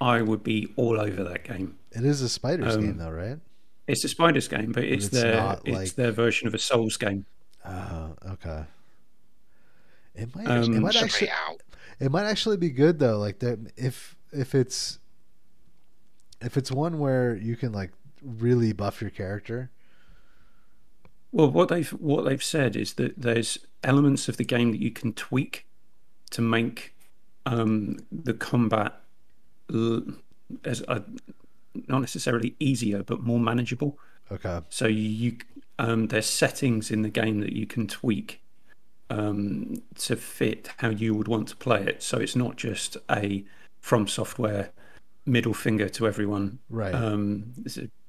I would be all over that game. it is a spiders um, game though, right? It's a Spiders game, but it's, it's their not it's like- their version of a Souls game. Oh, okay. It might. Um, it might actually. out. It might actually be good though. Like that, if if it's if it's one where you can like really buff your character. Well, what they've what they've said is that there's elements of the game that you can tweak to make um, the combat l- as a, not necessarily easier, but more manageable. Okay. So you um, there's settings in the game that you can tweak um, to fit how you would want to play it. So it's not just a FromSoftware middle finger to everyone. Right. Um,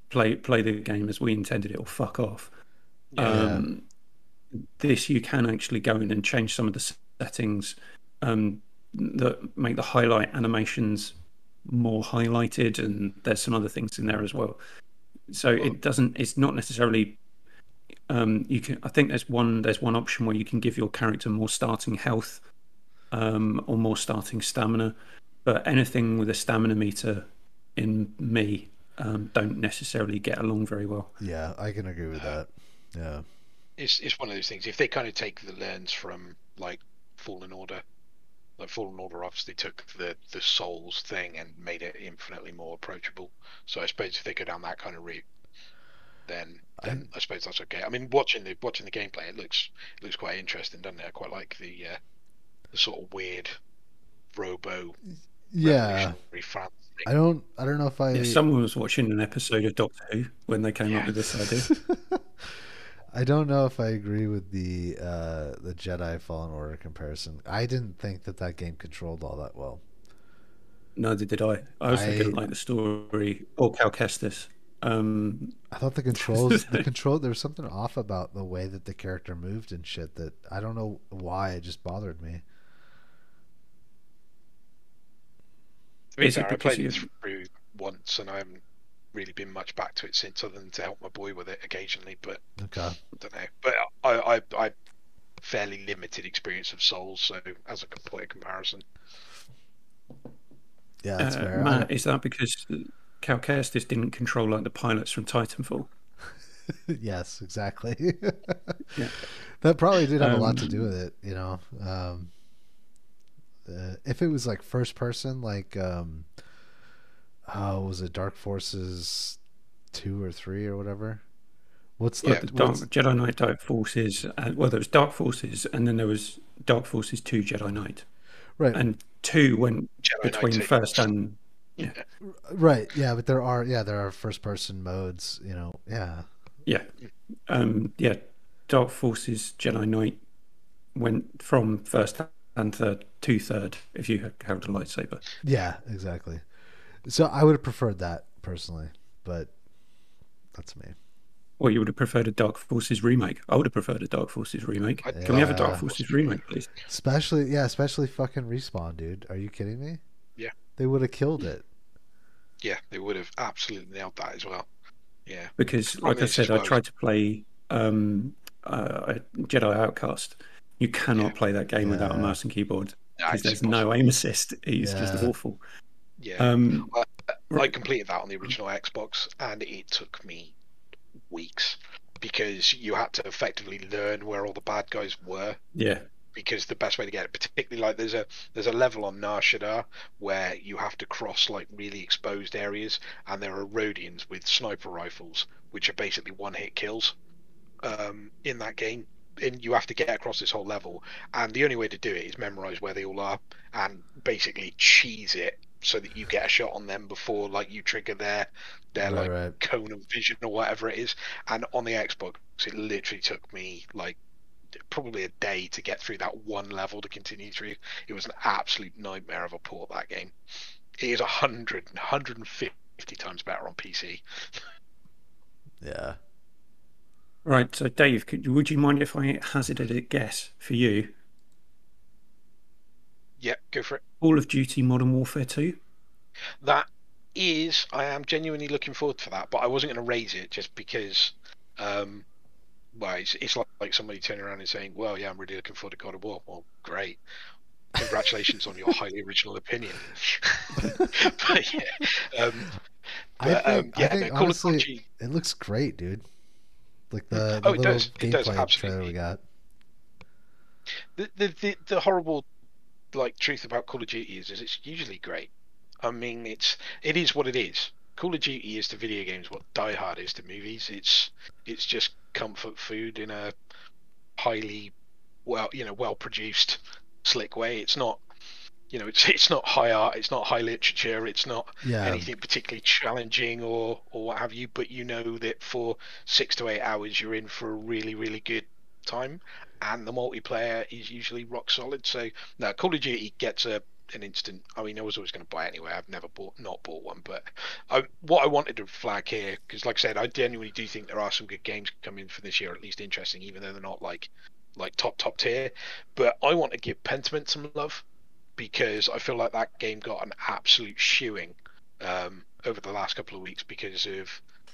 play play the game as we intended it or fuck off. Um, this you can actually go in and change some of the settings um, that make the highlight animations more highlighted, and there's some other things in there as well. So it doesn't. It's not necessarily. Um, you can. I think there's one. There's one option where you can give your character more starting health, um, or more starting stamina. But anything with a stamina meter in me um, don't necessarily get along very well. Yeah, I can agree with that. Yeah. it's it's one of those things. If they kind of take the lens from like Fallen Order, like Fallen Order obviously took the the Souls thing and made it infinitely more approachable. So I suppose if they go down that kind of route, then then I, suppose that's okay. I mean, watching the watching the gameplay, it looks it looks quite interesting, doesn't it? I quite like the uh, the sort of weird robo Yeah. revolutionary France. I don't. I don't know if I. Yeah, someone was watching an episode of Doctor Who when they came up with this idea. [LAUGHS] I don't know if I agree with the uh, the Jedi Fallen Order comparison. I didn't think that that game controlled all that well. Neither did I. I also I- didn't like the story or Cal Kestis. Um, I thought the controls, [LAUGHS] the control, there was something off about the way that the character moved and shit that I don't know why it just bothered me. To be Is it I because played it through once, and I haven't really been much back to it since, other than to help my boy with it occasionally. But Okay. I don't know. But I, I, I fairly limited experience of Souls, so as a complete comparison, Yeah, that's uh, fair. Matt, is that because Cal Kestis didn't control like the pilots from Titanfall? [LAUGHS] Yes, exactly. [LAUGHS] Yeah. That probably did have a lot to Um, do with it, you know. Um, uh, if it was like first person, like um, oh, was it Dark Forces two or three or whatever? What's the Like the Dark, what's- Jedi Knight Dark Forces. Uh, well, there was Dark Forces, and then there was Dark Forces Two Jedi Knight, right? and two went Jedi between Knight first sequels. and Right. Yeah, but there are yeah there are first person modes. You know. Yeah. yeah, um, yeah. Dark Forces Jedi Knight went from first and third to third if you held a lightsaber. Yeah. Exactly. So I would have preferred that personally, but that's me. Or you would have preferred a Dark Forces remake. I would have preferred a Dark Forces remake. I- Can we have a Dark Forces remake, please? Especially yeah, especially fucking respawn, dude. Are you kidding me? Yeah. They would have killed it. yeah, they would have absolutely nailed that as well. Yeah, Because, like I Promise said, I tried to play um, uh, Jedi Outcast. You cannot Yeah. play that game without a mouse and keyboard Nah, because it's there's no aim assist. It's just awful. yeah. Um, I completed that on the original Xbox, and it took me weeks because you had to effectively learn where all the bad guys were. yeah, Because the best way to get it, particularly like there's a there's a level on Nar Shaddaa where you have to cross like really exposed areas, and there are Rodians with sniper rifles, which are basically one hit kills. Um, in that game, and you have to get across this whole level, and the only way to do it is memorize where they all are, and basically cheese it so that you get a shot on them before like you trigger their their Right, like right. cone of vision or whatever it is. And on the Xbox, it literally took me like probably a day to get through that one level to continue through. It was an absolute nightmare of a port that game. It is 100, 150 times better on PC. Yeah. Right. So, Dave, could, would you mind if I hazarded a guess for you? Yeah, go for it. Call of Duty Modern Warfare 2? That is, I am genuinely looking forward to that, but I wasn't going to raise it just because um, well, it's, it's like, like somebody turning around and saying, "Well, yeah, I'm really looking forward to God of War." Well, great. Congratulations on your [LAUGHS] highly original opinion. [LAUGHS] but yeah, um, I think, um, yeah, I think no, Call of honestly, Duty- it looks great, dude. Like the, the Oh, it little does. It does, gameplay trailer absolutely. we got. the, the the the horrible like truth about Call of Duty is, is it's usually great. I mean, it's it is what it is. Call of Duty is to video games what Die Hard is to movies. It's it's just comfort food in a highly well you know well produced slick way. It's not you know it's it's not high art. It's not high literature. It's not Yeah, anything particularly challenging or or what have you. But you know that for six to eight hours you're in for a really really good time, and the multiplayer is usually rock solid. So now Call of Duty gets a an instant. I mean, I was always going to buy it anyway. I've never bought not bought one, but I, what I wanted to flag here, because like I said, I genuinely do think there are some good games coming for this year, at least interesting, even though they're not like like top top tier. But I want to give Pentiment some love because I feel like that game got an absolute shoeing um, over the last couple of weeks because of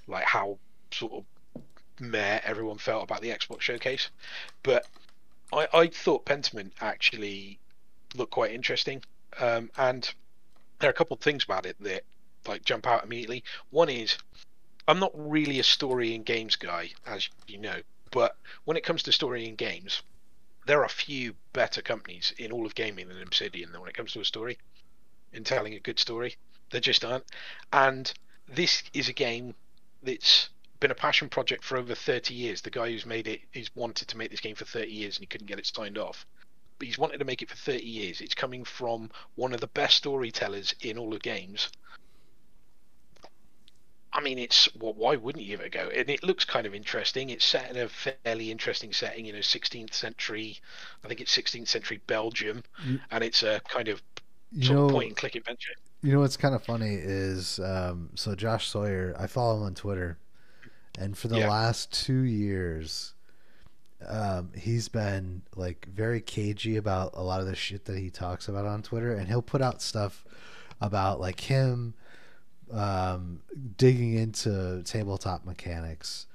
like how sort of meh everyone felt about the Xbox showcase. But I, I thought Pentiment actually looked quite interesting, um, and there are a couple of things about it that like jump out immediately. One is I'm not really a story in games guy, as you know, but when it comes to story in games, there are few better companies in all of gaming than Obsidian when it comes to a story, in telling a good story. There just aren't. And this is a game that's been a passion project for over 30 years. The guy who's made it, he's wanted to make this game for 30 years and he couldn't get it signed off. But he's wanted to make it for 30 years. It's coming from one of the best storytellers in all of games. I mean, it's well, why wouldn't you give it a go? And it looks kind of interesting. It's set in a fairly interesting setting, you know, 16th century. I think it's 16th century Belgium, You- and it's a kind of you know, of point and click adventure. you know what's kind of funny is um, so Josh Sawyer. I follow him on Twitter, and for the Yeah. last two years, um, he's been like very cagey about a lot of the shit that he talks about on Twitter, and he'll put out stuff about like him um, digging into tabletop mechanics,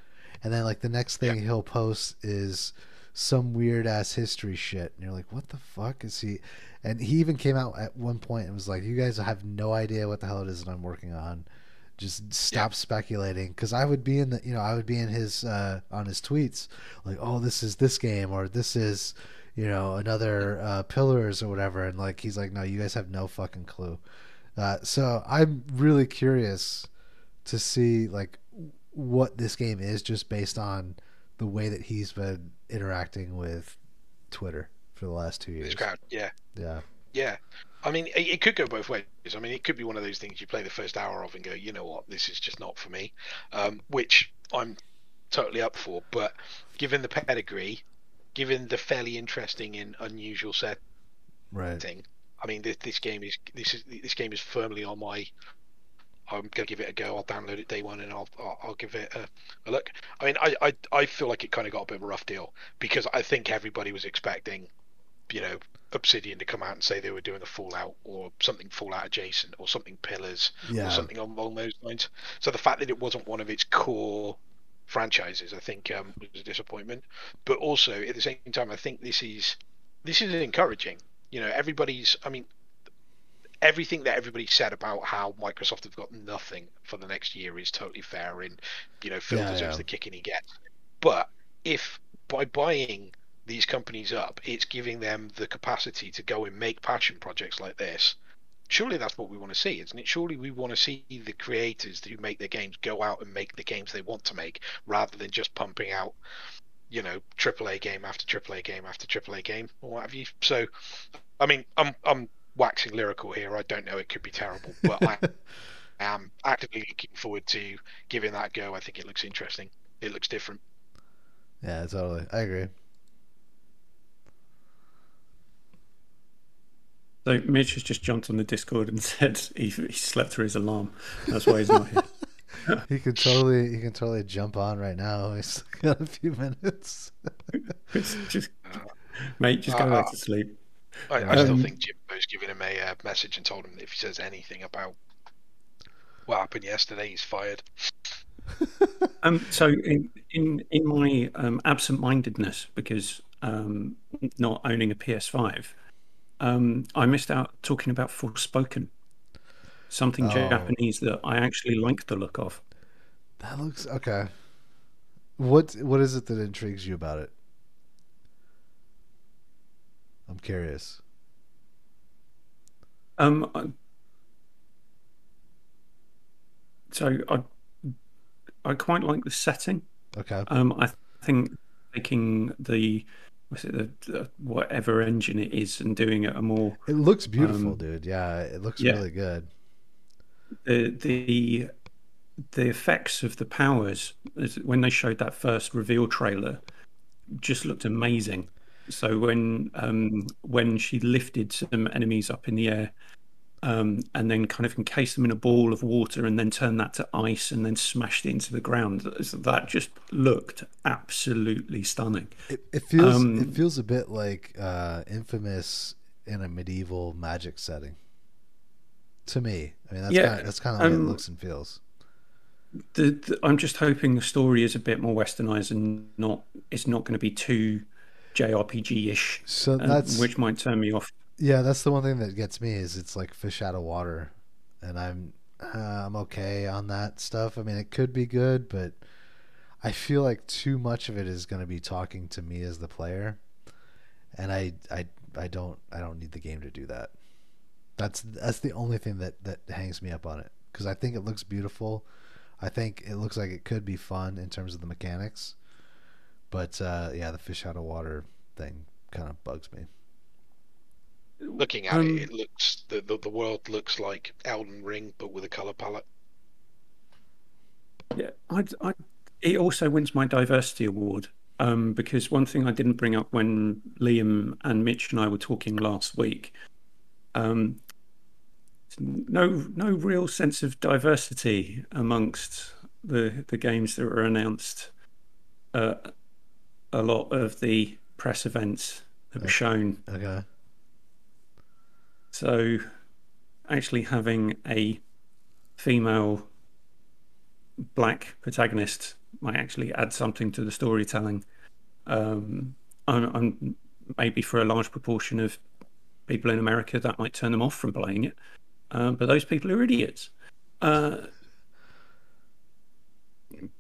and then like the next thing he'll post is some weird ass history shit, and you're like, what the fuck is he? And he even came out at one point and was like, "You guys have no idea what the hell it is that I'm working on. Just stop speculating." Because I would be in the, you know, I would be in his uh, on his tweets like, "Oh, this is this game," or "This is." You know, another uh, pillars or whatever, and like he's like, no, you guys have no fucking clue. Uh, so I'm really curious to see like what this game is, just based on the way that he's been interacting with Twitter for the last two years. This crowd, yeah, Yeah, yeah. I mean, it, it could go both ways. I mean, it could be one of those things you play the first hour of and go, you know what, this is just not for me, um, which I'm totally up for. But given the pedigree, given the fairly interesting and unusual setting, right. I mean, this, this game is this is this game is firmly on my. I'm gonna give it a go. I'll download it day one and I'll I'll, I'll give it a, a look. I mean, I, I I feel like it kind of got a bit of a rough deal because I think everybody was expecting, you know, Obsidian to come out and say they were doing a Fallout or something Fallout adjacent or something Pillars Yeah, or something along those lines. So the fact that it wasn't one of its core franchises, I think, um, was a disappointment. But also at the same time, I think this is this is encouraging. You know, everybody's. I mean, everything that everybody said about how Microsoft have got nothing for the next year is totally fair. And you know, Phil Yeah, deserves yeah. the kicking he gets. But if by buying these companies up, it's giving them the capacity to go and make passion projects like this. Surely that's what we want to see, isn't it? Surely we want to see the creators who make their games go out and make the games they want to make, rather than just pumping out, you know, AAA game after AAA game after AAA game or what have you. So, I mean, I'm I'm waxing lyrical here. I don't know. It could be terrible, but I [LAUGHS] am actively looking forward to giving that a go. I think it looks interesting. It looks different. yeah, totally. I agree. So Mitch has just jumped on the Discord and [LAUGHS] said he, he slept through his alarm. That's why he's not here. [LAUGHS] [LAUGHS] He can totally, he can totally jump on right now. [LAUGHS] He's got a few minutes. It's just, mate, just go back to sleep. I, I still Um, think Jimbo's giving him a uh, message and told him that if he says anything about what happened yesterday, he's fired. [LAUGHS] Um, so in in in my um, absent-mindedness, because um, not owning a PS5, um, I missed out talking about Forspoken, something Oh. Japanese that I actually like the look of. That looks okay. What what is it that intrigues you about it? I'm curious. Um, I- so I I quite like the setting. Okay. Um, I think making the what's it the, the whatever engine it is and doing it a more It looks beautiful, Um, dude. Yeah, it looks yeah. really good. The the the effects of the powers when they showed that first reveal trailer just looked amazing. So when um, when she lifted some enemies up in the air um, and then kind of encased them in a ball of water and then turned that to ice and then smashed it into the ground, that just looked absolutely stunning. It, it feels Um, it feels a bit like uh, infamous in a medieval magic setting. To me, I mean that's Yeah, kind of, that's kind of the way it um, looks and feels. The, the, I'm just hoping the story is a bit more westernized and not it's not going to be too JRPG-ish, So uh, that's which might turn me off. yeah, that's the one thing that gets me is it's like fish out of water, and I'm uh, I'm okay on that stuff. I mean, it could be good, but I feel like too much of it is going to be talking to me as the player, and I I I don't I don't need the game to do that. That's that's the only thing that that hangs me up on it because I think it looks beautiful. I think it looks like it could be fun in terms of the mechanics, but uh, yeah, the fish out of water thing kind of bugs me. Looking at Um, it, it looks the, the the world looks like Elden Ring, but with a color palette. Yeah, I, I, it also wins my diversity award um, because one thing I didn't bring up when Liam and Mitch and I were talking last week, um, no, no real sense of diversity amongst the the games that were announced. Uh, a lot of the press events that were shown Okay. So, actually having a female black protagonist might actually add something to the storytelling. Um, I'm, I'm maybe for a large proportion of people in America that might turn them off from playing it, um, but those people are idiots. Uh,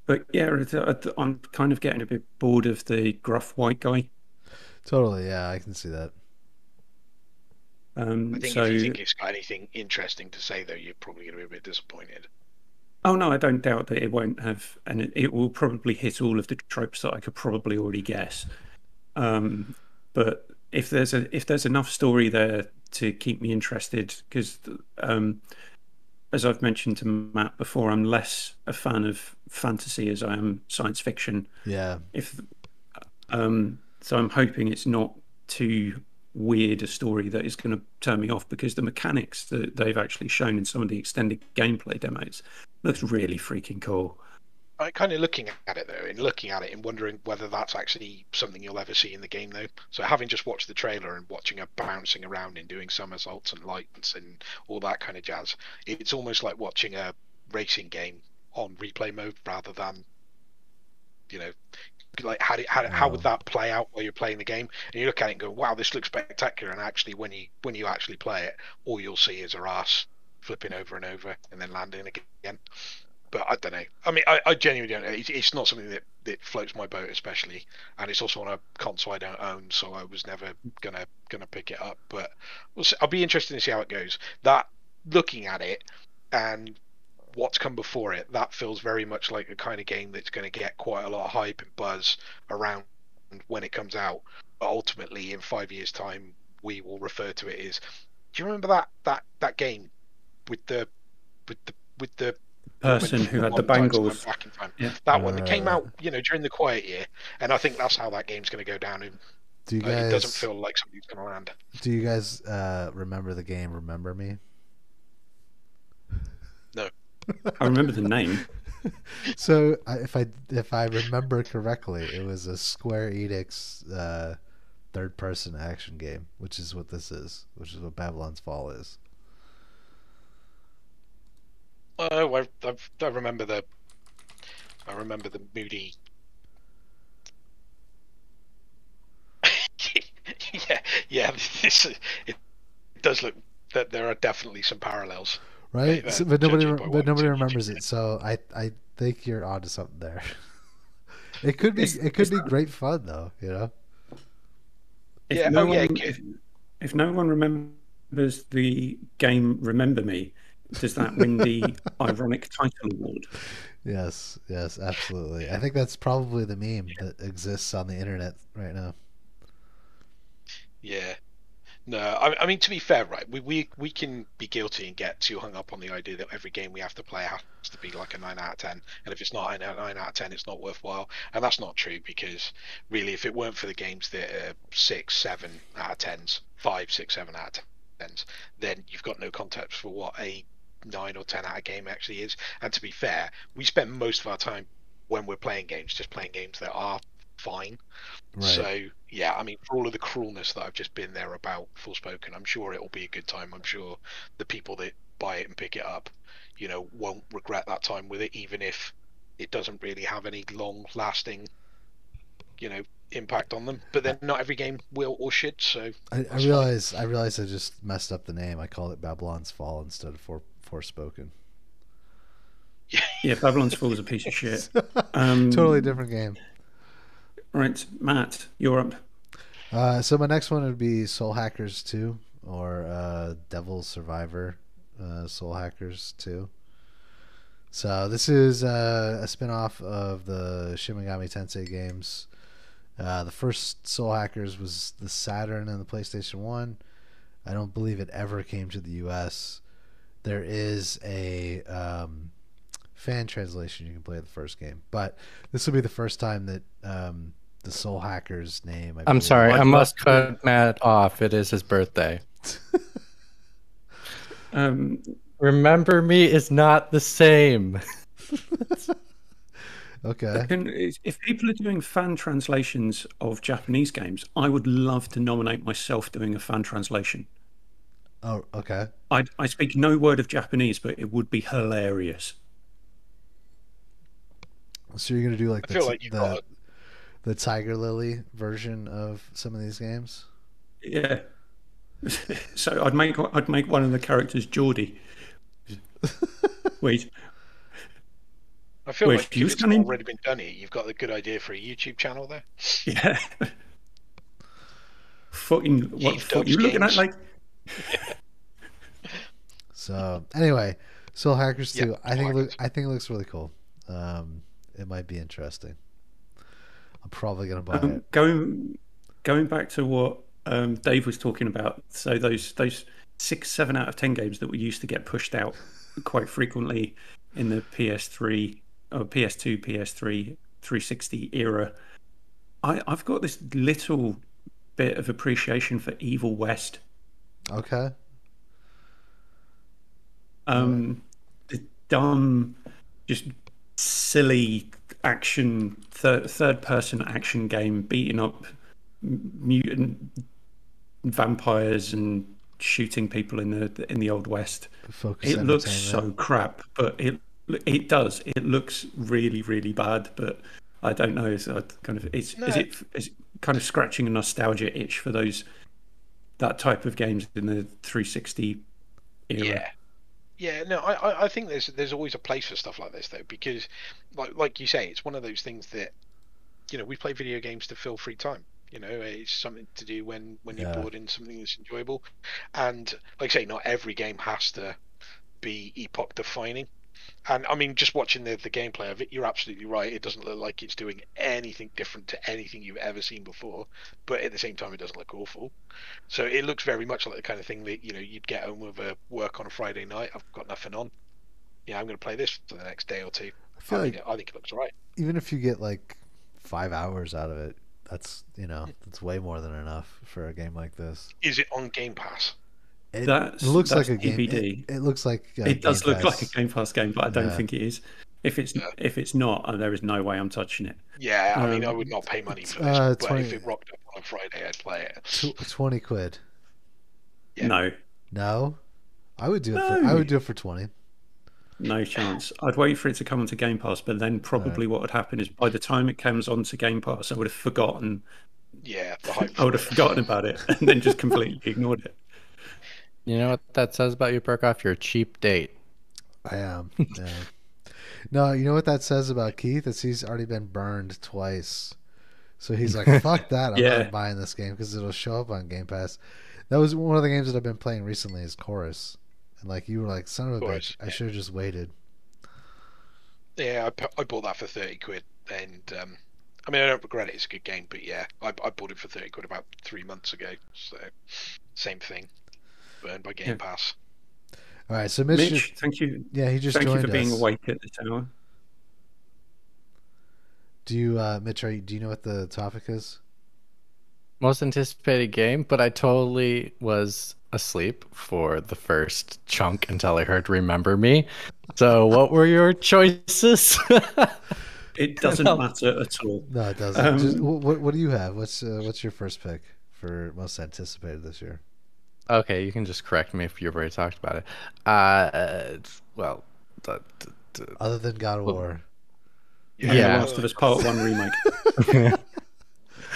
but yeah, it- it- I'm kind of getting a bit bored of the gruff white guy. Totally, yeah, I can see that. Um, I think so, if you think it's got anything interesting to say, though, you're probably going to be a bit disappointed. Oh no, I don't doubt that it won't have, and it, it will probably hit all of the tropes that I could probably already guess. Um, but if there's a if there's enough story there to keep me interested, because um, as I've mentioned to Matt before, I'm less a fan of fantasy as I am science fiction. Yeah, If um, so, I'm hoping it's not too weird a story that is going to turn me off because the mechanics that they've actually shown in some of the extended gameplay demos looks really freaking cool. I kind of looking at it though, and looking at it and wondering whether that's actually something you'll ever see in the game though. So having just watched the trailer and watching her bouncing around and doing somersaults and lights and all that kind of jazz, it's almost like watching a racing game on replay mode rather than, you know, like how how, how would that play out while you're playing the game? And you look at it and go, wow, this looks spectacular. And actually, when you when you actually play it, all you'll see is her ass flipping over and over and then landing again but I don't know. I mean, I, I genuinely don't know. It's, it's not something that, that floats my boat, especially, and it's also on a console I don't own, so I was never gonna gonna pick it up. But we'll see. I'll be interested to see how it goes. That looking at it and what's come before it, that feels very much like a kind of game that's going to get quite a lot of hype and buzz around when it comes out. But ultimately, in five years' time, we will refer to it as. Do you remember that that that game with the with the with the Person who had the One time to bangles. back in time. Yeah. That one that came out, you know, during the quiet year, and I think that's how that game's going to go down. And do you uh, it doesn't feel like something's going to land. do you guys uh, remember the game? Remember me? No. I remember the name. [LAUGHS] So if I if I remember correctly, it was a Square Enix uh, third person action game, which is what this is, which is what Babylon's Fall is. Oh, I, I, I remember the I remember the moody. [LAUGHS] yeah, yeah. This it does look that there are definitely some parallels. right? Right, So- uh, but nobody, judging re- by but nobody remembers it. So I, I think you're onto something there. [LAUGHS] it could be, It's- it could be not- great fun though. You know? If Yeah, no oh, yeah, if, if no one remembers the game Remember Me, does that win the [LAUGHS] ironic title award? Yes, yes, absolutely. I think that's probably the meme that exists on the internet right now. Yeah. No, I, I mean to be fair, right? We, we we can be guilty and get too hung up on the idea that every game we have to play has to be like a nine out of ten, and if it's not a nine out of ten, it's not worthwhile. And that's not true because really, if it weren't for the games that are six, seven out of tens, five, six, seven out of tens, then you've got no context for what a nine or ten out of game actually is. And to be fair, we spend most of our time when we're playing games just playing games that are fine. Right. So yeah, I mean, for all of the cruelness that I've just been there about Forspoken, I'm sure it'll be a good time. I'm sure the people that buy it and pick it up, you know, won't regret that time with it, even if it doesn't really have any long lasting, you know, impact on them. But then not every game will or should. So I, I That's fine. realize I realize I just messed up the name. I called it Babylon's Fall instead of For Forspoken. Yeah, Babylon's Fall is a piece of shit. [LAUGHS] Um, Totally different game. Right, Matt, you're up. Uh, so my next one would be Soul Hackers 2 or uh, Devil Survivor uh, Soul Hackers 2. So this is uh, a spin-off of the Shin Megami Tensei games. Uh, the first Soul Hackers was the Saturn and the PlayStation 1. I don't believe it ever came to the US. There is a um, fan translation you can play of the first game, but this will be the first time that um, the Soul Hackers name. I I'm sorry, I Like- must cut Matt off. It is his birthday. [LAUGHS] Um, Remember me is not the same. [LAUGHS] Okay. can, if people are doing fan translations of Japanese games, I would love to nominate myself doing a fan translation. Oh, okay. I, I speak no word of Japanese, but it would be hilarious. So you're gonna do like I the like the, the Tiger Lily version of some of these games. Yeah. [LAUGHS] so I'd make I'd make one of the characters Geordie. Wait, I feel Wait, like you if it's scanning? already been done here, you've got a good idea for a YouTube channel there. yeah. [LAUGHS] Fucking what? Heath Fuck, Dubs you looking at like? So anyway, Soul Hackers Yeah, 2. I think it look, I think it looks really cool. Um, it might be interesting. I'm probably gonna buy Um, it. going going back to what um, Dave was talking about. So those those six seven out of ten games that we used to get pushed out quite frequently in the PS3 or PS2, PS3, 360 era. I, I've got this little bit of appreciation for Evil West. Okay. Um, the dumb, just silly action third third person action game beating up mutant vampires and shooting people in the in the old west. Focus It looks so crap, but it it does. It looks really really bad, but I don't know. Is I kind of it's is it is it kind of scratching a nostalgia itch for those that type of games in the 360 era. Yeah. Yeah, no, I, I- think there's there's always a place for stuff like this though, because like like you say, it's one of those things that you know we play video games to fill free time. You know, it's something to do when when you're bored in something that's enjoyable, and like I say, not every game has to be epoch defining. And I mean, just watching the the gameplay of it, you're absolutely right. It doesn't look like it's doing anything different to anything you've ever seen before, but at the same time, it doesn't look awful. So it looks very much like the kind of thing that you know you'd get home with a work on a Friday night. I've got nothing on. Yeah, I'm going to play this for the next day or two. I I feel think, like it, I think it looks alright. even if you get like five hours out of it, that's you know that's way more than enough for a game like this. Is it on Game Pass? It That's- looks that's like a game. It, it looks like it does Game look like a Pass. Game Pass game, but I don't Yeah. think it is. If it's Yeah. if it's not, uh, there is no way I'm touching it. Yeah, I mean, I Um, would not pay money for this, uh, but 20 if it rocked up on a Friday, I'd play it. Twenty quid. Yeah. No, No, I would do it. For, I would do it for twenty. No chance. I'd wait for it to come onto Game Pass, but then probably what would happen is by the time it comes onto Game Pass, I would have forgotten. Yeah, the hype. I would have forgotten about it and then just completely ignored it. You know what that says about you, Perkoff? You're a cheap date. I am. Yeah. no, you know what that says about Keith? Is he's already been burned twice. So he's like, [LAUGHS] fuck that. I'm Yeah. not buying this game because it'll show up on Game Pass. That was one of the games that I've been playing recently is Chorus. And like you were like, son of a Chorus, bitch, I should have just waited. Yeah, I, I bought that for thirty quid, and um, I mean I don't regret it. It's a good game, but yeah, I, I bought it for thirty quid about three months ago. So same thing, burned by Game Yeah. Pass. All right, so Mitch, Mitch, thank you. yeah, he just Thank you joined for being awake at this hour. Do you, uh, Mitch? Are you, do you know what the topic is? Most anticipated game, but I totally was asleep for the first chunk until I heard "Remember Me." So, what were your choices? [LAUGHS] It doesn't matter at all. No, it doesn't. Um, Just, what What do you have? What's uh, What's your first pick for most anticipated this year? Okay, you can just correct me if you've already talked about it. Uh, well, the, the, the- Other than God of Well- War. Yeah. Last of Us Part One remake. [LAUGHS]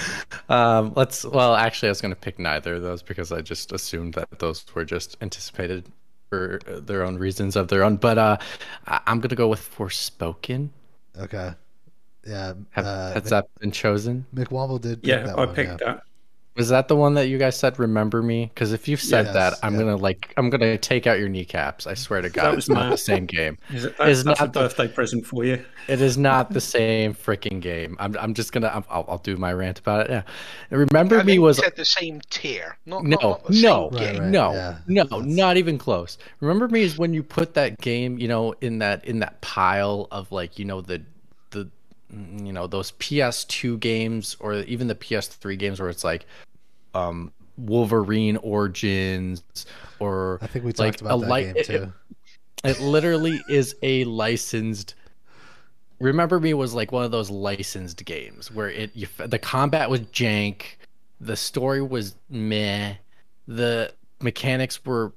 [LAUGHS] um, let's. Well, actually, I was going to pick neither of those because I just assumed that those were just anticipated for uh, their own reasons of their own. But uh, I- I'm going to go with Forspoken. Okay. Yeah. Have, uh, has Mick, that been chosen? Mick Womble did pick Yeah, that I one. picked yeah. that. Was that the one that you guys said? Remember me? Because if you've said Yes, that, I'm yeah. gonna like, I'm gonna take out your kneecaps. I swear to God, was it's not the same game. [LAUGHS] Is it, Is that's, that's a not the- birthday present for you. [LAUGHS] It is not the [LAUGHS] same freaking game. I'm, I'm just gonna, I'm, I'll, I'll do my rant about it. Yeah, remember I me was you said the same tier. Not, no, not, not no, same Right, right. no, yeah. no, That's- not even close. Remember me is when you put that game, you know, in that in that pile of like, you know, the the you know those PS2 games or even the PS3 games where it's like, um, Wolverine Origins or I think we like talked about a that light- game it- too. it literally is a licensed. Remember Me was like one of those licensed games where it you, the combat was jank, the story was meh, the mechanics were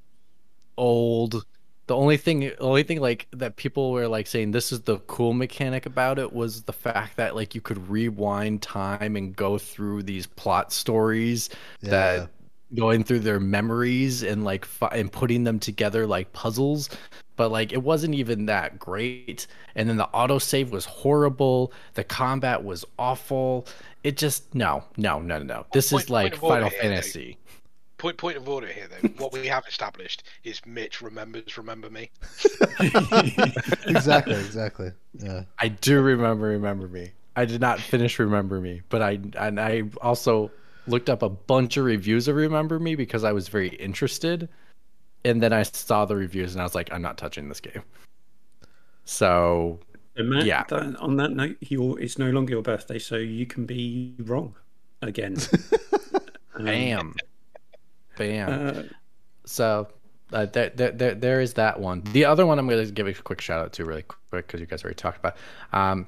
old. The only thing, the only thing like that people were like saying this is the cool mechanic about it was the fact that like you could rewind time and go through these plot stories Yeah. that going through their memories and like fi- and putting them together like puzzles. But like it wasn't even that great. And then the autosave was horrible. The combat was awful. It just no no no no no. This Point- is like point of final here, fantasy Point point of order here, though. what we [LAUGHS] have established is Mitch remembers Remember Me. [LAUGHS] exactly, exactly. Yeah. i do remember remember me i did not finish remember me but i and i also looked up a bunch of reviews of remember me because i was very interested and then i saw the reviews and i was like i'm not touching this game so So Matt, Yeah. that- on that note, your, it's no longer your birthday, so you can be wrong again. [LAUGHS] Um, bam bam uh, So uh, there, there, there, there is that one. The other one I'm going to give a quick shout out to really quick because you guys already talked about. Um,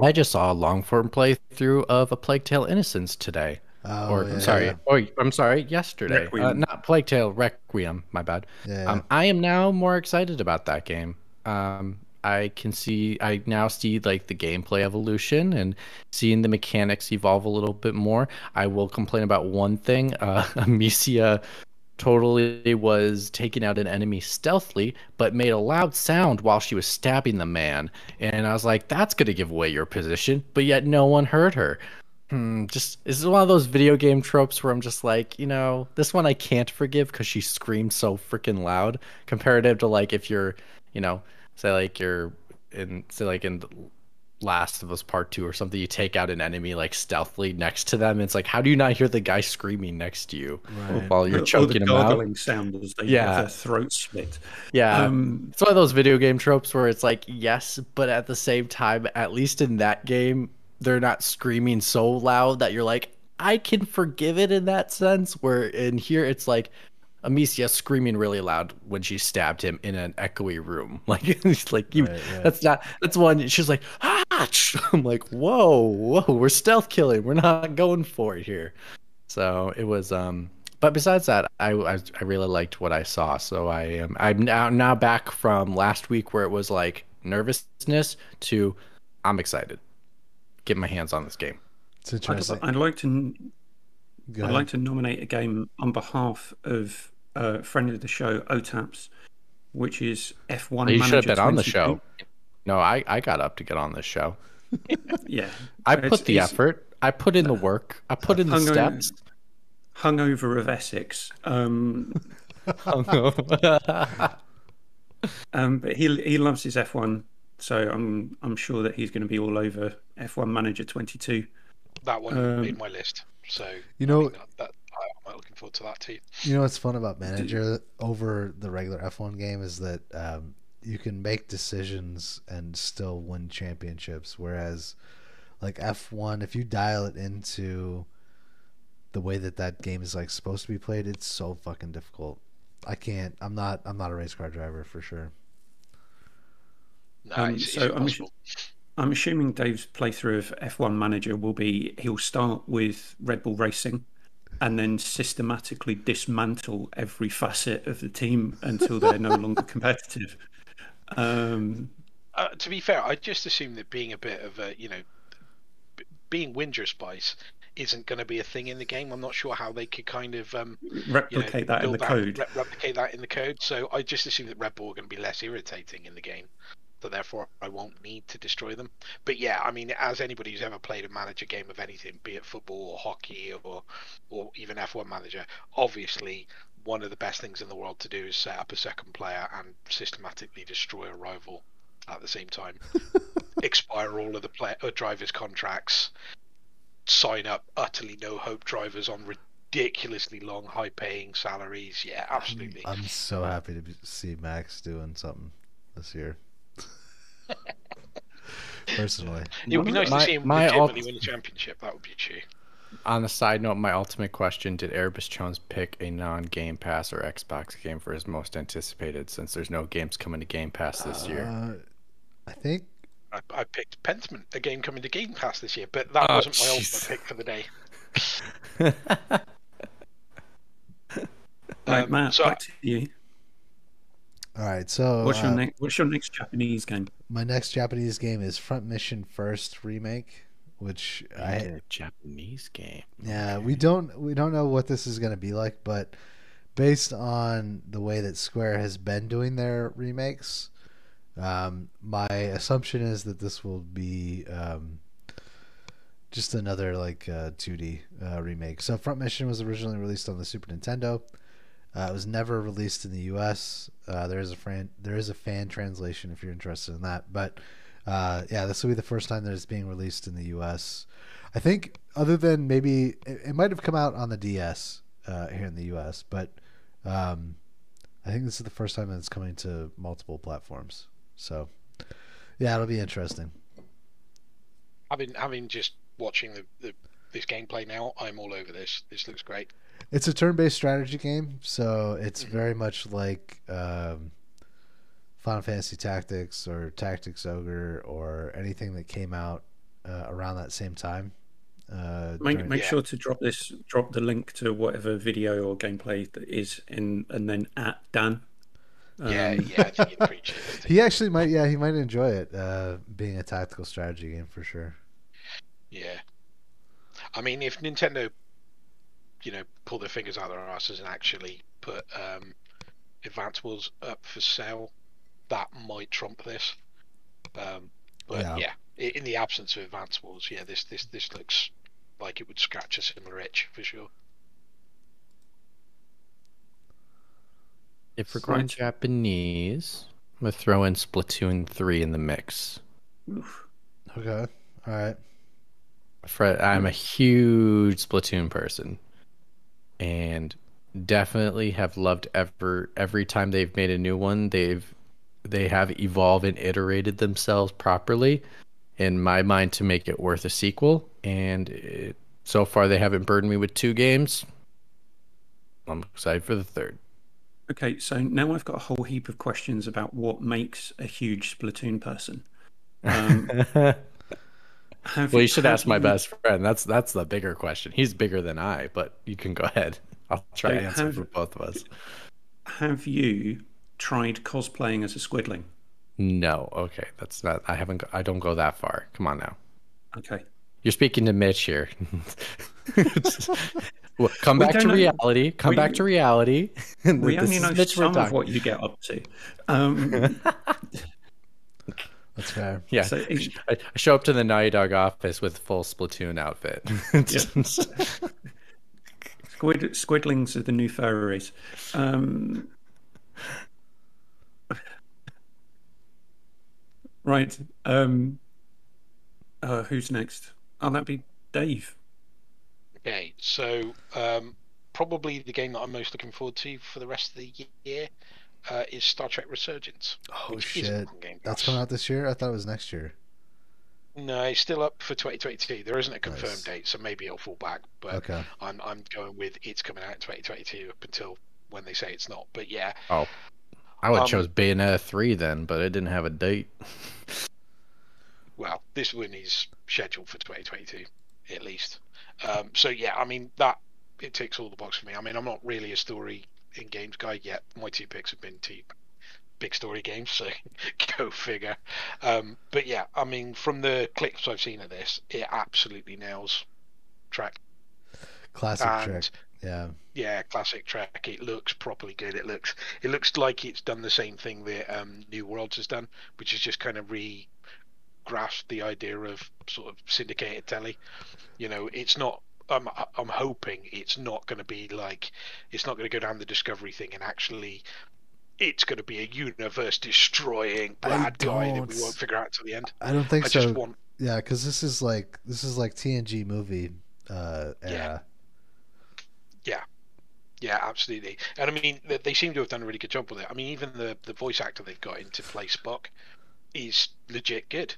I just saw a long form playthrough of a Plague Tale Innocence today. Oh, or yeah, I'm sorry, yeah. or I'm sorry, yesterday. Uh, not Plague Tale, Requiem. My bad. Yeah. Um, I am now more excited about that game. Um, I can see, I now see like the gameplay evolution and seeing the mechanics evolve a little bit more. I will complain about one thing. Uh, [LAUGHS] Amicia totally was taking out an enemy stealthily, but made a loud sound while she was stabbing the man. And I was like, that's to give away your position, but yet no one heard her. Hmm, just this is one of those video game tropes where I'm just like, you know, this one I can't forgive because she screamed so freaking loud. Comparative to like if you're, you know, say like you're in say like in Last of Us Part Two or something, you take out an enemy like stealthily next to them. It's like, how do you not hear the guy screaming next to you Right. while you're or the choking him out? sound as they Yeah. their throat slit. Yeah, Um, it's one of those video game tropes where it's like yes, but at the same time, at least in that game, they're not screaming so loud that you're like, I can forgive it in that sense. Where in here, it's like Amicia screaming really loud when she stabbed him in an echoey room. [LAUGHS] Like it's like you, Right, right. that's not that's one. She's like, ah! [LAUGHS] I'm like, whoa, whoa, we're stealth killing. We're not going for it here. So it was um but besides that, I, I I really liked what I saw. So I am I'm now now back from last week where it was like nervousness to I'm excited. Get my hands on this game. It's I'd, interesting. I'd like to I'd like to nominate a game on behalf of uh, friend of the show, OTAPS, which is F1 you should have Manager been on the show. No, I I got up to get on this show. [LAUGHS] Yeah. I It's- put the it's effort. I put in the work. I put in the hung on- steps. Hungover of Essex. Um, [LAUGHS] um, but he he loves his F1, so I'm I'm sure that he's going to be all over F1 Manager 22. That one Um, made my list. So You I know- mean, that, that, I'm looking forward to that too. You know what's fun about manager over the regular F1 game is that um, you can make decisions and still win championships. Whereas, like F1, if you dial it into the way that that game is like supposed to be played, it's so fucking difficult. I can't. I'm not. I'm not a race car driver for sure. No, Um, it's, it's so I'm impossible. I'm assuming Dave's playthrough of F1 Manager will be he'll start with Red Bull Racing and then systematically dismantle every facet of the team until they're no longer competitive. Um, Uh, to be fair, I just assume that being a bit of a, you know, b- being Winger Spice isn't going to be a thing in the game. I'm not sure how they could kind of um, you know, replicate that in the code. re- replicate that in the code. So I just assume that Red Bull are going to be less irritating in the game. So therefore, I won't need to destroy them. But yeah, I mean, as anybody who's ever played a manager game of anything, be it football or hockey or or even F1 manager, obviously one of the best things in the world to do is set up a second player and systematically destroy a rival at the same time. [LAUGHS] Expire all of the play- uh, drivers' contracts. Sign up utterly no hope drivers on ridiculously long, high paying salaries. Yeah, absolutely. I'm so happy to see Max doing something this year. Personally, it would be nice My- to see him my legitimately ult- win a championship. That would be true. On a side note, my ultimate question: Did Erebus Jones pick a non-Game Pass or Xbox game for his most anticipated? Since there's no games coming to Game Pass this year. uh, I think I, I picked Pentiment, a game coming to Game Pass this year, but that Oh, wasn't my jeez. ultimate pick for the day. [LAUGHS] Right, Um, Matt, so back to you. All right, so What's your uh, next? What's your next Japanese game? my next Japanese game is Front Mission First remake, which I a Japanese game. yeah we don't we don't know what this is going to be like, but based on the way that Square has been doing their remakes, um, my assumption is that this will be um, just another like uh, 2D uh, remake. So Front Mission was originally released on the Super Nintendo. Uh, it was never released in the U.S. Uh, there is a fan there is a fan translation if you're interested in that. But uh, yeah, this will be the first time that it's being released in the U.S. I think other than maybe it, it might have come out on the DS uh, here in the U.S. But um, I think this is the first time that it's coming to multiple platforms. So yeah, it'll be interesting. having having just watching the, the this gameplay now, I'm all over this. This looks great. It's a turn-based strategy game, so it's very much like um, Final Fantasy Tactics or Tactics Ogre or anything that came out uh, around that same time. Uh, Make during- make Yeah. sure to drop this, drop the link to whatever video or gameplay that is in, and then at Dan. yeah, Um, yeah, I think you'd [LAUGHS] it. he actually might, yeah, he might enjoy it, uh, being a tactical strategy game for sure. Yeah. I mean, if Nintendo, you know, pull their fingers out their asses and actually put um, Advance Wars up for sale, that might trump this. Um, but Yeah. yeah, in the absence of Advance Wars, yeah, this this this looks like it would scratch a similar itch for sure. If we're going Right. Japanese, I'm gonna throw in Splatoon three in the mix. oof. Okay, all right. Fred, I'm a huge Splatoon person, and definitely have loved ever every time they've made a new one. They've they have evolved and iterated themselves properly, in my mind, to make it worth a sequel. And it, so far, they haven't burdened me with two games. I'm excited for the third. Okay, so now I've got a whole heap of questions about what makes a huge Splatoon person. Um, [LAUGHS] have Well, you should ask my best friend. That's that's the bigger question. He's bigger than I, but you can go ahead. [LAUGHS] I'll try to answer have- for both of us. Have you tried cosplaying as a squidling? No, okay, that's not. I haven't. I don't go that far. Come on now. Okay. You're speaking to Mitch here. [LAUGHS] Well, come back to know- reality. Come we- back to reality. [LAUGHS] We only know Mitch some of what you get up to. Um, That's fair. Yeah, So I, I show up to the Naughty Dog office with full Splatoon outfit. [LAUGHS] squid, squidlings are the new furries. Um, right. Um, uh, who's next? Oh, that'd be Dave. Okay, so um, probably the game that I'm most looking forward to for the rest of the year uh, is Star Trek Resurgence. Oh shit. That's coming out this year. I thought it was next year. No, it's still up for 2022. There isn't a confirmed Nice. date, so maybe it'll fall back. But Okay. I'm I'm going with it's coming out in 2022 up until when they say it's not. But yeah, oh, I would have Um, chose Bayonetta three then, but it didn't have a date. [LAUGHS] well, this one is scheduled for 2022 at least. Um, so yeah, I mean that it ticks all the boxes for me. I mean, I'm not really a story in games guy yet. My two picks have been two big story games, so [LAUGHS] go figure. Um, but yeah, I mean, from the clips I've seen of this, it absolutely nails Trek. Classic And Trek. Yeah. yeah, classic Trek. It looks properly good. It looks it looks like it's done the same thing that um, New Worlds has done, which is just kind of re grasped the idea of sort of syndicated telly. You know, it's not. I'm I'm hoping it's not going to be like it's not going to go down the Discovery thing and actually. It's going to be a universe destroying bad guy that we won't figure out till the end. I don't think I so. want Yeah, because this is like this is like TNG movie uh, era. Yeah, Yeah, absolutely. And I mean, they, they seem to have done a really good job with it. I mean, even the the voice actor they've got into play Spock is legit good.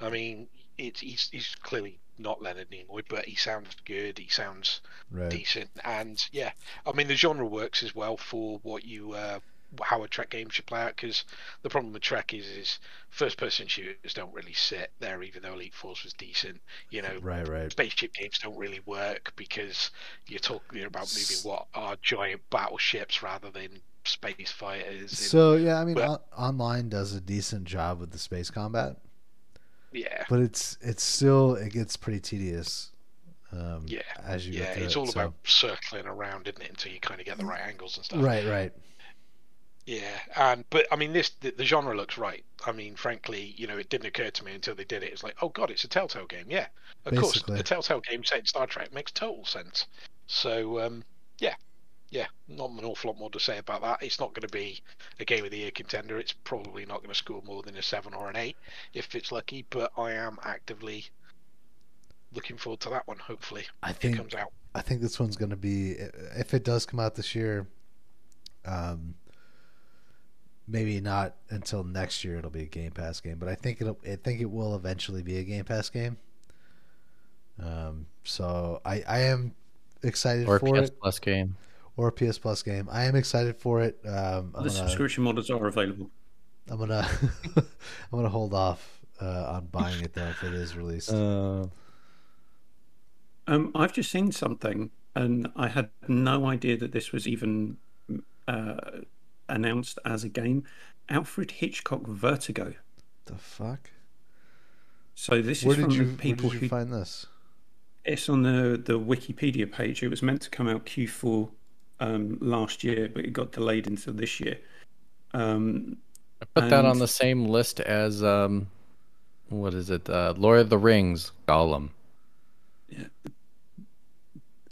I mean, it's he's he's clearly not Leonard Nimoy, but he sounds good. He sounds Right. decent, and yeah, I mean, the genre works as well for what you uh, how a Trek game should play out. Because the problem with Trek is is first person shooters don't really sit there, even though Elite Force was decent. You know, Right. Right. spaceship games don't really work because you're talking about moving what are giant battleships rather than space fighters. and- So yeah, I mean, But- on- online does a decent job with the space combat, yeah, but it's it's still it gets pretty tedious. Um, Yeah, As you yeah, it's it, all so- about circling around, isn't it, until you kind of get the right angles and stuff. Right. Right. Yeah, and but I mean, this the, the genre looks right. I mean, frankly, you know, it didn't occur to me until they did it. It's like, oh god, it's a Telltale game. Yeah, of Basically. course, a Telltale game set in Star Trek makes total sense. So, um, yeah, yeah, not an awful lot more to say about that. It's not going to be a game of the year contender. It's probably not going to score more than a seven or an eight if it's lucky. But I am actively looking forward to that one. Hopefully, I it think comes out. I think this one's going to be if it does come out this year. Um, maybe not until next year. It'll be a Game Pass game, but I think it'll. I think it will eventually be a Game Pass game. Um, so I I am excited Or a for PS it, Plus game. Or a PS Plus game. I am excited for it. Um, The gonna, subscription models are available. I'm gonna [LAUGHS] I'm gonna hold off uh, on buying it though if it is released. Uh, Um, I've just seen something, and I had no idea that this was even uh, announced as a game. Alfred Hitchcock Vertigo. the fuck? So this Where is from did you the people where did who find this? It's on the the Wikipedia page. It was meant to come out Q4 um, last year, but it got delayed until this year. Um, I put that on the same list as um, what is it? Uh, Lord of the Rings, Gollum.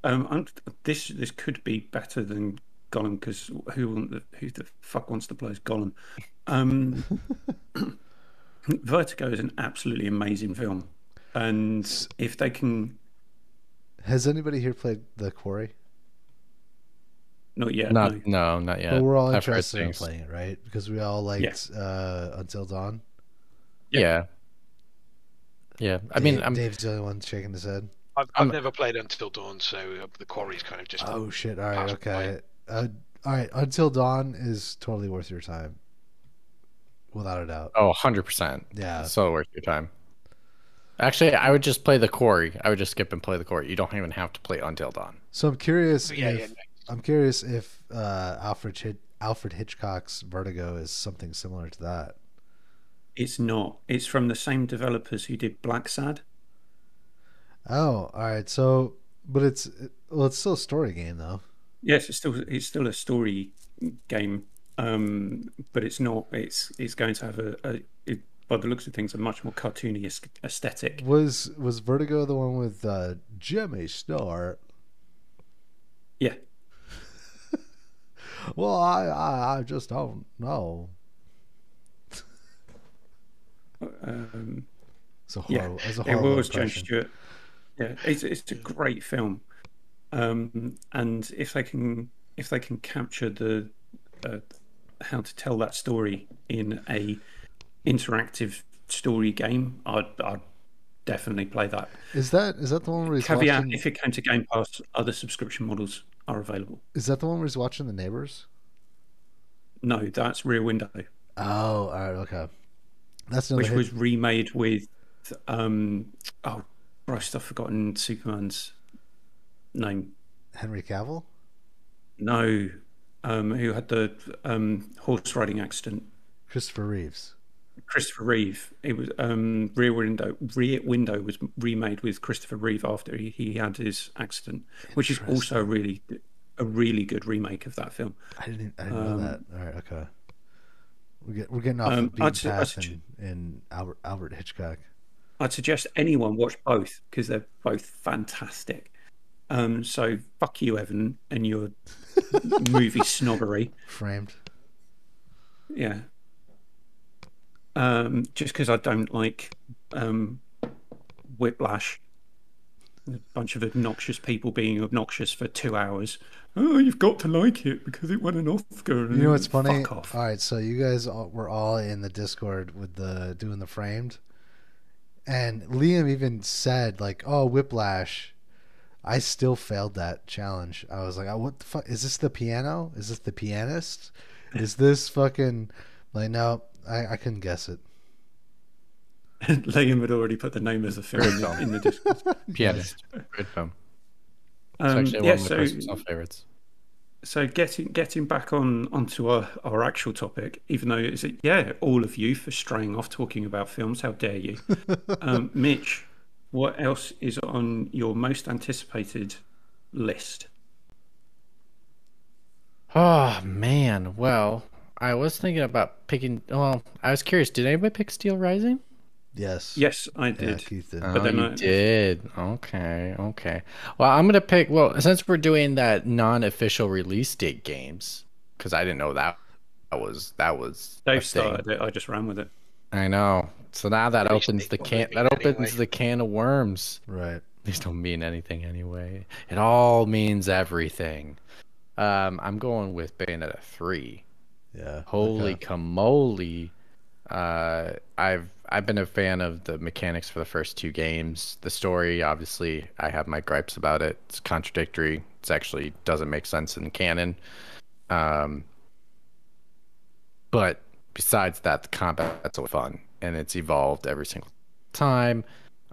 um, I'm, this this could be better than Gollum because who want the, who the fuck wants to play as Gollum? Um, [LAUGHS] Vertigo is an absolutely amazing film, and if they can, Has anybody here played The Quarry? Not yet, not no. no, not yet. But we're all I've interested in things. playing it, right? Because we all liked uh, Until Dawn. Yeah. Yeah. I mean, I'm Dave's the only one shaking his head. I've, I've never played Until Dawn, so uh, the quarry's kind of just. Oh shit! All right, okay. Uh, all right, Until Dawn is totally worth your time, without a doubt. oh, 100%. Yeah. So worth your time. Actually, I would just play the Quarry. I would just skip and play the Quarry. You don't even have to play Until Dawn. So I'm curious Yeah, if yeah, no. I'm curious if uh, Alfred Hit- Alfred Hitchcock's Vertigo is something similar to that. It's not. It's from the same developers who did Blacksad. Oh, all right. So, but it's well, it's still a story game though. Yes, it's still it's still a story game, um, but it's not. It's it's going to have a, a it, by the looks of things, a much more cartoony aesthetic. Was was Vertigo the one with uh, Jimmy Star? Yeah, Well, I, I I just don't know. um, It's a yeah. It's a It was impression. Stewart. Yeah, it's it's a great film, um, and if they can if they can capture the uh, how to tell that story in a interactive story game, I'd I'd definitely play that. Is that is that the one where he's Caveat: watching? if it came to Game Pass, other subscription models are available. Is that the one where he's watching the neighbors? No, that's Rear Window, Oh, all right, okay. That's which hit- was remade with um oh Christ, I've forgotten Superman's name. Henry Cavill. No, um, who had the um, horse riding accident? Christopher Reeves. Christopher Reeve. It was um, Rear Window. Rear Window was remade with Christopher Reeve after he, he had his accident, which is also a really a really good remake of that film. I didn't. I didn't know that. All right, okay. We get we're getting off Um, the beaten su- path su- in, in Albert Albert Hitchcock. I'd suggest anyone watch both because they're both fantastic. Um, so fuck you, Evan, and your [LAUGHS] movie snobbery. Framed. Yeah. Um, just because I don't like um, Whiplash, a bunch of obnoxious people being obnoxious for two hours. Oh, you've got to like it because it won an Oscar. You know what's funny? Fuck off. All right, so you guys all, were all in the Discord with the doing the framed, and Liam even said like, "Oh, Whiplash." I still failed that challenge. I was like, oh, "What the fuck? Is this the piano? Is this the pianist? Is this fucking like no?" I, I couldn't guess it. [LAUGHS] Liam had already put the name of the film in the, in the Discord. Pianist. Great film. It's Um, actually yeah, one of my so personal favorites. so getting getting back on onto our, our actual topic, even though it's yeah, all of you for straying off talking about films. How dare you, [LAUGHS] um, Mitch? What else is on your most anticipated list? Oh man, well, I was thinking about picking. Well, I was curious. Did anybody pick Steel Rising? Yes. Yes, I did. Yeah, did. Keith did. Oh, then you I- did. Okay, okay. Well, I'm gonna pick. Well, since we're doing that non-official release date games, because I didn't know that that was that was. a Dave started it. I just ran with it. I know. So now that Release opens the can. That opens anyway. the can of worms. right. These don't mean anything anyway. It all means everything. Um, I'm going with Bayonetta three. Yeah. Holy okay. Uh, I've I've been a fan of the mechanics for the first two games. The story, obviously, I have my gripes about it. It's contradictory. It actually doesn't make sense in canon. Um, but besides that, the combat's so fun and it's evolved every single time.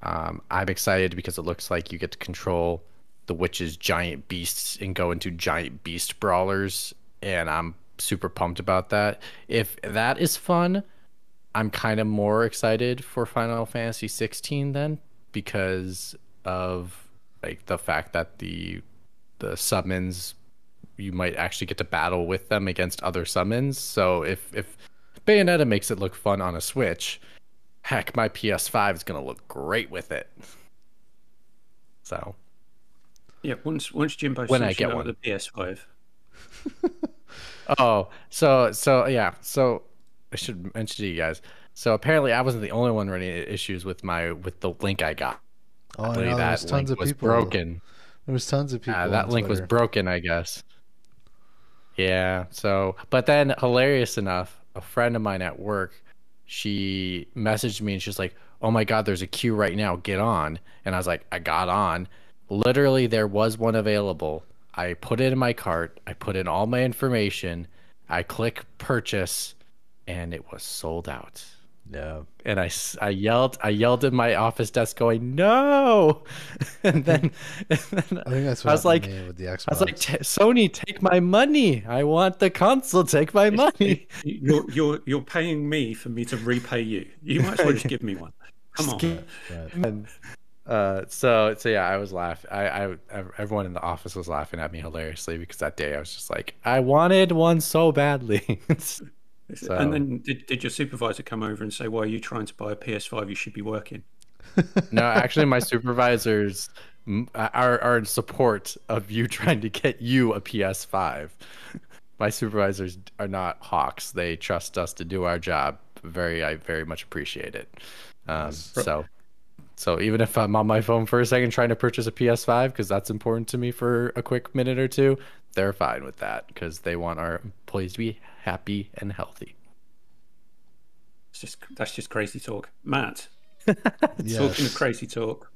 Um, I'm excited because it looks like you get to control the witch's giant beasts and go into giant beast brawlers, and I'm super pumped about that. If that is fun, I'm kind of more excited for Final Fantasy 16 then because of like the fact that the the summons you might actually get to battle with them against other summons. So if if Bayonetta makes it look fun on a Switch, heck, my PS5 is gonna look great with it. So Yeah, once once Jimbo When I get one. the PS5. [LAUGHS] Oh, so so yeah, so I should mention to you guys. So apparently, I wasn't the only one running issues with my with the link I got. Oh, I know. There that was tons of was people. broken. There was tons of people. Uh, that link was broken, I guess. Yeah. So, but then, hilarious enough, a friend of mine at work, she messaged me and she's like, "Oh my God, there's a queue right now. Get on." And I was like, "I got on." Literally, there was one available. I put it in my cart. I put in all my information. I click purchase, and it was sold out. Yeah. and I, s- I yelled I yelled at my office desk going no, [LAUGHS] and then, [LAUGHS] and then I think that's I what was happened like with the Xbox. I was like "T- Sony take my money I want the console take my money You're you're you're paying me for me to repay you. You might as well [LAUGHS] just give me one. Come on. Just Right. Uh, so so yeah I was laughing I, I everyone in the office was laughing at me hilariously because that day I was just like I wanted one so badly. [LAUGHS] So- And then did, did your supervisor come over and say, "Why are you trying to buy a PS5? You should be working." [LAUGHS] no actually my supervisors are are in support of you trying to get you a PS5 [LAUGHS] my supervisors are not hawks. They trust us to do our job. Very I very much appreciate it. Um, so so even if I'm on my phone for a second trying to purchase a PS5 because that's important to me for a quick minute or two they're fine with that because they want our employees to be happy and healthy It's just that's just crazy talk, Matt. Yes. [LAUGHS] Talking of crazy talk,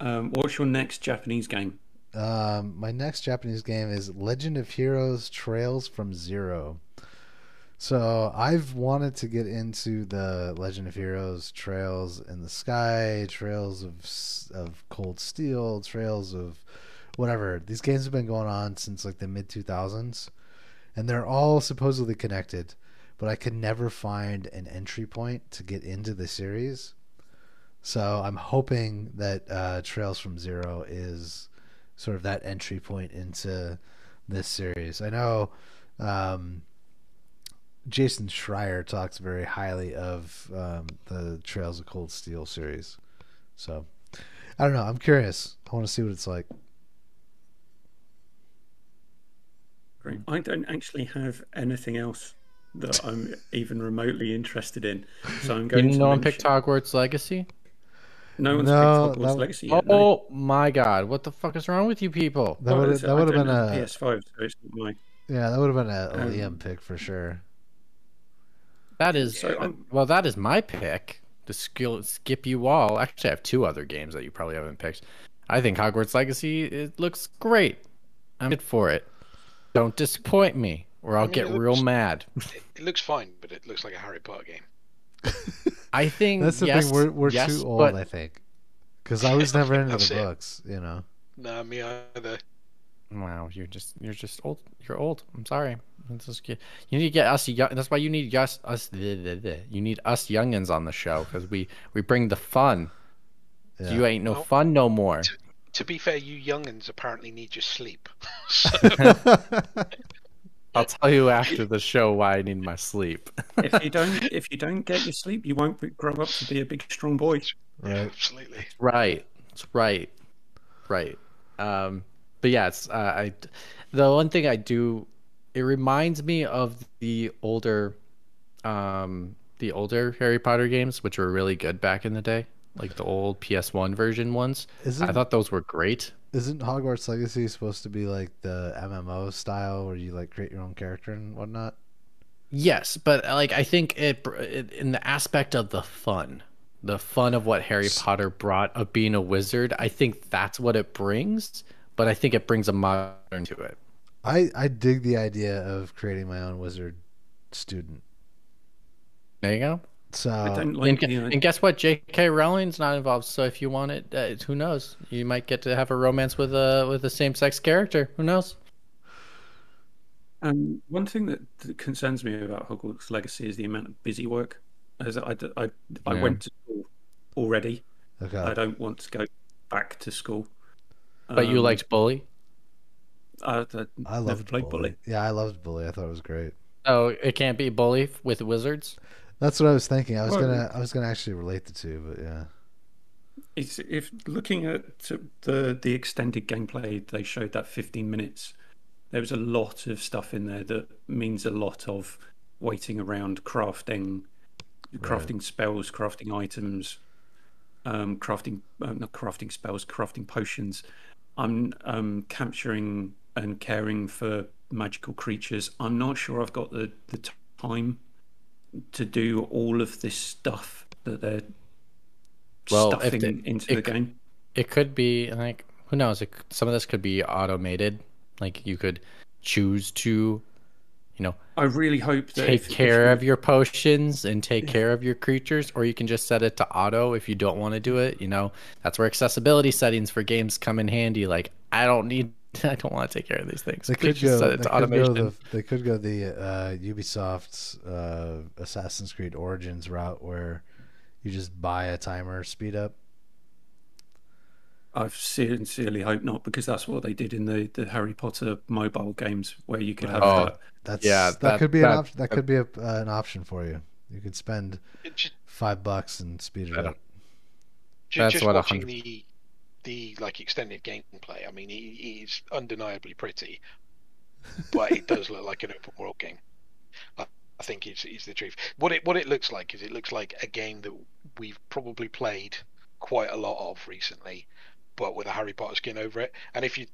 um, what's your next Japanese game? Um, my next Japanese game is Legend of Heroes Trails from Zero. So I've wanted to get into the Legend of Heroes Trails in the Sky, Trails of of Cold Steel, Trails of whatever. These games have been going on since like the mid 2000s and they're all supposedly connected, but I could never find an entry point to get into the series. So I'm hoping that uh, Trails from Zero is sort of that entry point into this series. I know um, Jason Schreier talks very highly of um, the Trails of Cold Steel series. So I don't know. I'm curious. I want to see what it's like. Great. I don't actually have anything else that I'm even remotely interested in, so I'm going you to. know one mention- picked Hogwarts Legacy No one's No, picked Hogwarts that- Legacy yet. no. Oh my god, what the fuck is wrong with you people? That would it's- that I would have been a PS5, so it's not my. yeah that would have been a, a Um, Liam pick for sure. That is So I'm- well, that is my pick. To skill skip you all. Actually, I have two other games that you probably haven't picked. I think Hogwarts Legacy it looks great. I'm good for it. Don't disappoint me, or I'll mean, get it real mad. [LAUGHS] It, it looks fine, but it looks like a Harry Potter game. [LAUGHS] I think That's the yes, thing. We're we're yes, too old, but I think, because I was [LAUGHS] never into That's the it. books. You know. No, me either. Wow, you're just you're just old. You're old. I'm sorry. It's just get- you need to get us young. That's why you need us us. You need us youngins on the show because we we bring the fun. Yeah. You ain't no Well- fun no more. To be fair, you youngins apparently need your sleep. so, [LAUGHS] [LAUGHS] I'll tell you after [LAUGHS] the show why I need my sleep. if you don't, if you don't get your sleep, you won't grow up to be a big, strong boy. yeah, Right. absolutely. right. It's right. Right. Um, but yeah, it's uh, I. The one thing I do, it reminds me of the older, um, the older Harry Potter games, which were really good back in the day, like the old PS1 version ones. Isn't I thought those were great. isn't Hogwarts Legacy supposed to be like the MMO style where you like create your own character and whatnot? Yes, but like I think it, it in the aspect of the fun, the fun of what Harry Potter brought of being a wizard. I think that's what it brings, but I think it brings a modern to it. I I dig the idea of creating my own wizard student. There you go. So I don't And, like gu- the. and guess what? J.K. Rowling's not involved. So if you want it, uh, who knows? You might get to have a romance with a with a same sex character. Who knows? Um, one thing that, that concerns me about Hogwarts Legacy is the amount of busy work. As I, d- I, I Yeah. went to school already. okay. I don't want to go back to school. But you Um, liked Bully. I, I, I loved Bully. Bully. Yeah, I loved Bully. I thought it was great. Oh, it can't be Bully with wizards. That's what I was thinking. I was Well- gonna I was gonna actually relate the two, but yeah. It's, if looking at the the extended gameplay they showed that 15 minutes, there was a lot of stuff in there that means a lot of waiting around, crafting, crafting spells, crafting items, um, crafting uh, not crafting spells, crafting potions. I'm um, capturing and caring for magical creatures. I'm not sure I've got the the time to do all of this stuff that they're Well, stuffing they- into it the game. It could be like who knows? It, some of this could be automated. Like you could choose to, you know, I really hope that take if- if care of your potions and take care of your creatures, or you can just set it to auto if you don't want to do it. You know, that's where accessibility settings for games come in handy. Like, I don't need, [LAUGHS] I don't want to take care of these things. They Please could go. set They it could go, the, they could go the uh, Ubisoft's uh, Assassin's Creed Origins route, where you just buy a timer speed up. I sincerely hope not, because that's what they did in the, the Harry Potter mobile games, where you could have Oh. that. That's Yeah, that, that- could be that- an option. That could be a, uh, an option for you. You could spend five bucks and speed it up. ju- That's just what a watching hundred- the the like extended gameplay. I mean, he, he's undeniably pretty, but it does look like an open world game. I, think is is the truth. What it what it looks like is it looks like a game that we've probably played quite a lot of recently, but with a Harry Potter skin over it. And if you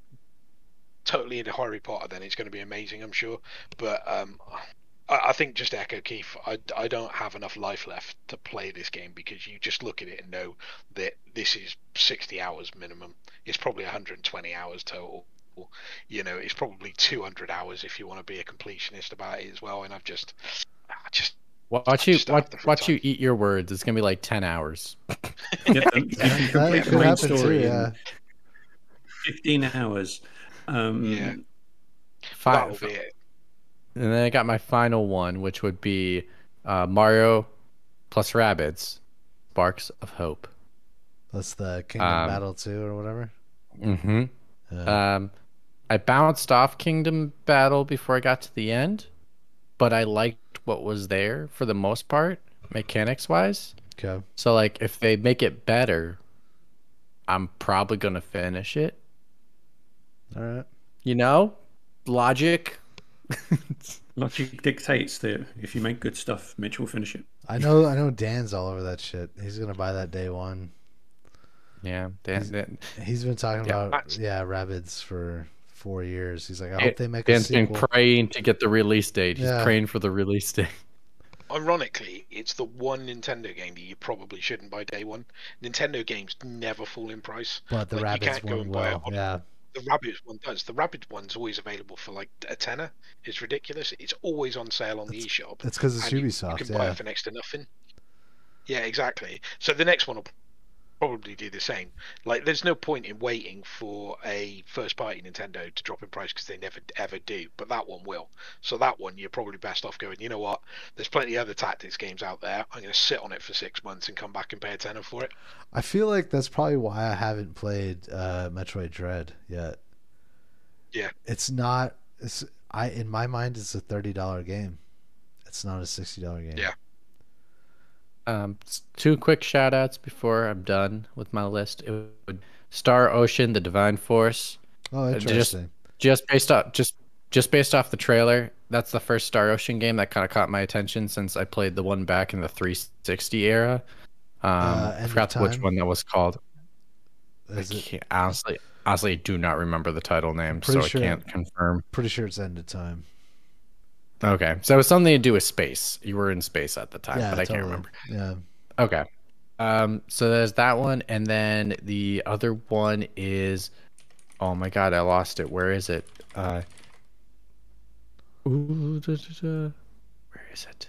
totally into Harry Potter, then it's going to be amazing, I'm sure. But um, I, I think just echo Keith, I, I don't have enough life left to play this game because you just look at it and know that this is 60 hours minimum. It's probably 120 hours total. You know, it's probably 200 hours if you want to be a completionist about it as well. And I've just, I just Watch you just don't watch, have the free watch you eat your words. It's gonna be like ten hours. [LAUGHS] Get them- you That complete could the happen too. Yeah. 15 hours. Um, Yeah. Five. That'll be it. And then I got my final one, which would be uh, Mario plus Rabbids, Sparks of Hope. That's the Kingdom Um, Battle two or whatever. Mm-hmm. Uh, Um, I bounced off Kingdom Battle before I got to the end, but I liked what was there for the most part, mechanics wise. okay. So like, if they make it better, I'm probably gonna finish it. All right. You know, logic. Logic dictates that if you make good stuff, Mitch will finish it. I know. I know. Dan's all over that shit. He's gonna buy that day one. Yeah, Dan, Dan, He's been talking Yeah. about yeah Rabbids for four years. He's like, I hope they make a Dan's been praying to get the release date. He's Yeah. praying for the release date. Ironically, it's the one Nintendo game that you probably shouldn't buy day one. Nintendo games never fall in price. but the like, you Rabbids can't go one and buy will. it on- Yeah. The Rabbit one does. The Rabbit one's always available for like a tenner. It's ridiculous. It's always on sale on the It's- eShop. It's because it's and you- Ubisoft. You can buy yeah. it for next to nothing. Yeah, exactly. So the next one will probably do the same. Like, there's no point in waiting for a first-party Nintendo to drop in price because they never ever do. But that one will. So that one, you're probably best off going. You know what? There's plenty of other tactics games out there. I'm going to sit on it for six months and come back and pay a tenner for it. I feel like that's probably why I haven't played uh, Metroid Dread yet. Yeah. It's not. It's I in my mind it's a thirty dollar game. It's not a sixty dollar game. Yeah. Um, two quick shout outs before I'm done with my list. It would Star Ocean, The Divine Force. Oh, just- interesting. Just based off just just based off the trailer, that's the first Star Ocean game that kind of caught my attention since I played the one back in the 360 era. Um, Uh, I forgot which one that was called. Is I can't, honestly, honestly, I do not remember the title name, so Pretty I can't confirm. pretty sure it's End of Time. Okay, so it was something to do with space. You were in space at the time, yeah, but I totally. can't remember. Yeah. Okay. Um, so there's that one, and then the other one is, oh my god, I lost it. Where is it? Uh, ooh, da, da, da. where is it?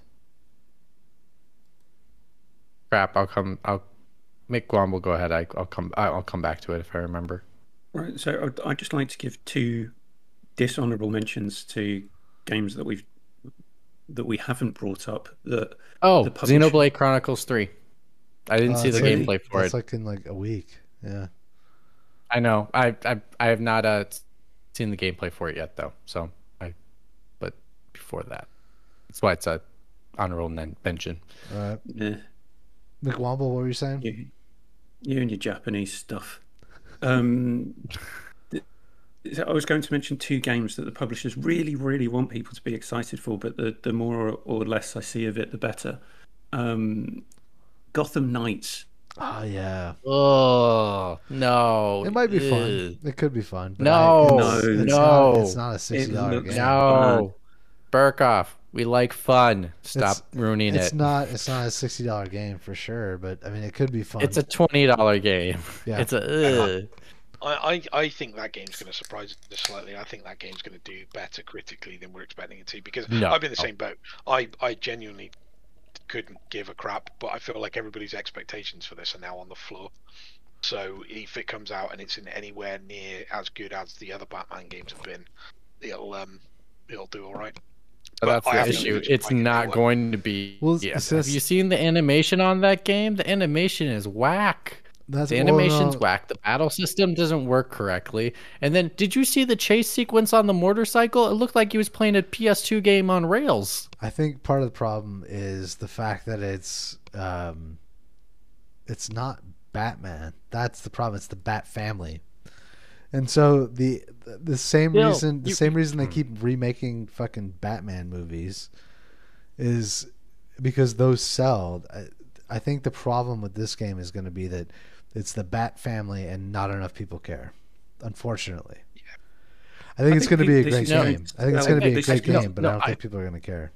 Crap! I'll come. I'll make Guamble go ahead. I, I'll come. I- I'll come back to it if I remember. Right, so I'd, I'd just like to give two dishonourable mentions to games that we've that we haven't brought up. That Oh, The publisher- Xenoblade Chronicles Three. I didn't Uh, see the like- gameplay for it. It's like in like a week. Yeah. I know. I I I have not uh seen the gameplay for it yet though. So I, but before that, that's why it's a honorable men- mention. All right. eh, McWomble, what were you saying? you, you and your Japanese stuff. Um, th- so I was going to mention two games that the publishers really, really want people to be excited for, but the, the more or less I see of it, the better. Um, Gotham Knights. Oh yeah. Oh no! It might be Ugh. fun. It could be fun. but No, I, it's, no, it's no. Not, it's not a sixty dollar looks- game. No, Burkoff. We like fun. Stop It's- ruining It's it. not. It's not a sixty dollar game for sure. But I mean, it could be fun. It's a twenty dollar game. Yeah. It's a. Ugh. I, I, I think that game's going to surprise us slightly. I think that game's going to do better critically than we're expecting it to because No. I'm in the same boat. I, I genuinely couldn't give a crap, but I feel like everybody's expectations for this are now on the floor. So if it comes out and it's in anywhere near as good as the other Batman games have been, it'll um it'll do all right. But But that's I the issue. It's I can do not going to be. Well, yeah. it's Have you seen the animation on that game? The animation is whack. That's The animation's whack. The battle system doesn't work correctly. And then, did you see the chase sequence on the motorcycle? It looked like he was playing a PS2 game on rails. I think part of the problem is the fact that it's um, it's not Batman. That's the problem. It's the Bat family, and so the the same reason the you- same reason they Hmm. keep remaking fucking Batman movies is because those sell. I, I think the problem with this game is going to be that it's the Bat family and not enough people care. Unfortunately. I think I it's going to be a great game. I think it's going to be a great game, but no, I don't I- think people are going to care.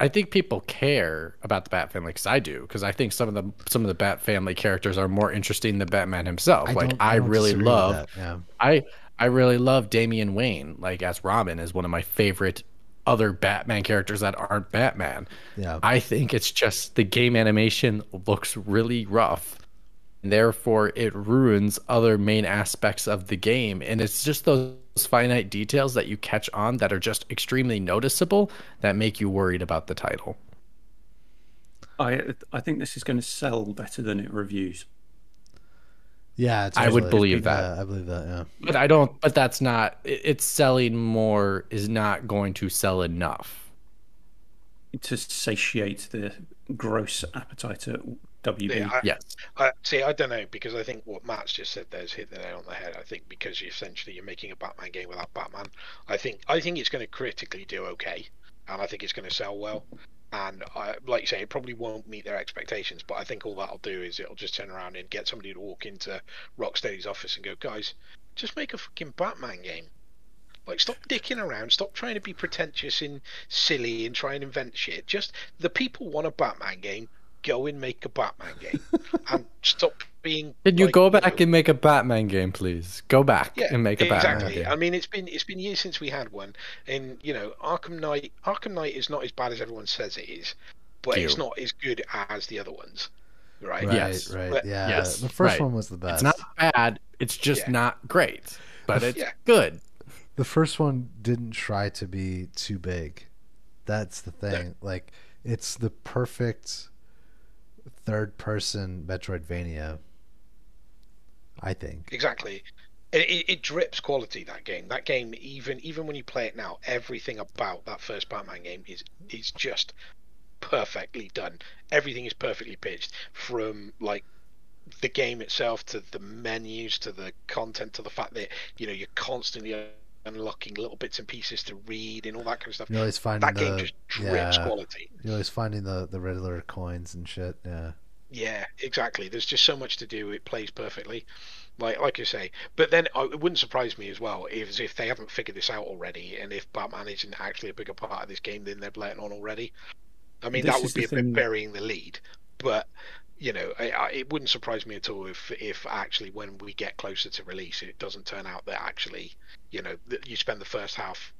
I think people care about the Bat family because I do. Because I think some of the some of the Bat family characters are more interesting than Batman himself. like don't- I, really love. Yeah. I I really love Damian Wayne. Like as Robin is one of my favorite other Batman characters that aren't Batman. Yeah. I think it's just the game animation looks really rough. And therefore it ruins other main aspects of the game. And it's just those finite details that you catch on that are just extremely noticeable that make you worried about the title. I I think this is going to sell better than it reviews. Yeah, I would believe uh, that. Yeah, I believe that. Yeah. But I don't but that's not it- it's selling more is not going to sell enough. to satiate the gross appetite at WB. Yeah, I, Yes. I, see, I don't know because I think what Matt's just said there is hit the nail on the head. I think because you essentially you're making a Batman game without Batman. I think I think it's going to critically do okay, and I think it's going to sell well. And I, like you say, it probably won't meet their expectations. But I think all that'll do is it'll just turn around and get somebody to walk into Rocksteady's office and go, guys, just make a fucking Batman game. Like, stop dicking around. Stop trying to be pretentious and silly and try and invent shit. Just the people want a Batman game. Go and make a Batman game, [LAUGHS] and stop being. Can you like, go know- back and make a Batman game, please? Go back yeah, and make a Batman exactly. game. I mean, it's been it's been years since we had one, and you know, Arkham Knight. Arkham Knight is not as bad as everyone says it is, but it's not as good as the other ones, right? Right, Yes. right. But- yeah. Yes, The first right. one was the best. It's not bad. It's just Yeah. not great, but it's Yeah. good. the first one didn't try to be too big. That's the thing. Like it's the perfect third person Metroidvania. I think. Exactly. It, it, it drips quality that game. That game, even even when you play it now, everything about that first Batman game is is just perfectly done. Everything is perfectly pitched, from like the game itself to the menus to the content to the fact that you know you're constantly unlocking little bits and pieces to read and all that kind of stuff. You're always finding That the game just drips yeah. quality. You're always finding the the Riddler coins and shit. Yeah. Yeah, exactly. There's just so much to do. It plays perfectly, like like you say. But then uh, it wouldn't surprise me as well if if they haven't figured this out already, and if Batman isn't actually a bigger part of this game than they're letting on already. I mean, This that is would be the a bit thing- burying the lead, but you know, I, I, it wouldn't surprise me at all if if actually when we get closer to release, it doesn't turn out that actually, you know, that you spend the first half.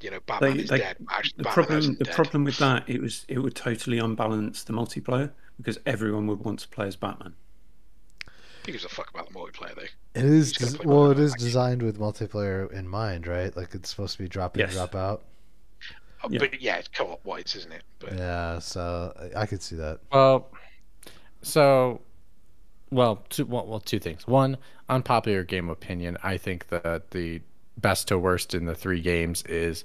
You know, Batman They- is they- dead. Actually, the Batman problem the dead. problem with that it was it would totally unbalance the multiplayer because everyone would want to play as Batman. Who gives a fuck about the multiplayer though? It is des- well. it is actually. designed with multiplayer in mind, right? Like it's supposed to be drop in, Yes. drop out. Yeah. But yeah, it's co-op wise, isn't it? But Yeah. So I, I could see that. Well, so, well, two, well, well, two things. One, unpopular game opinion. I think that the best to worst in the three games is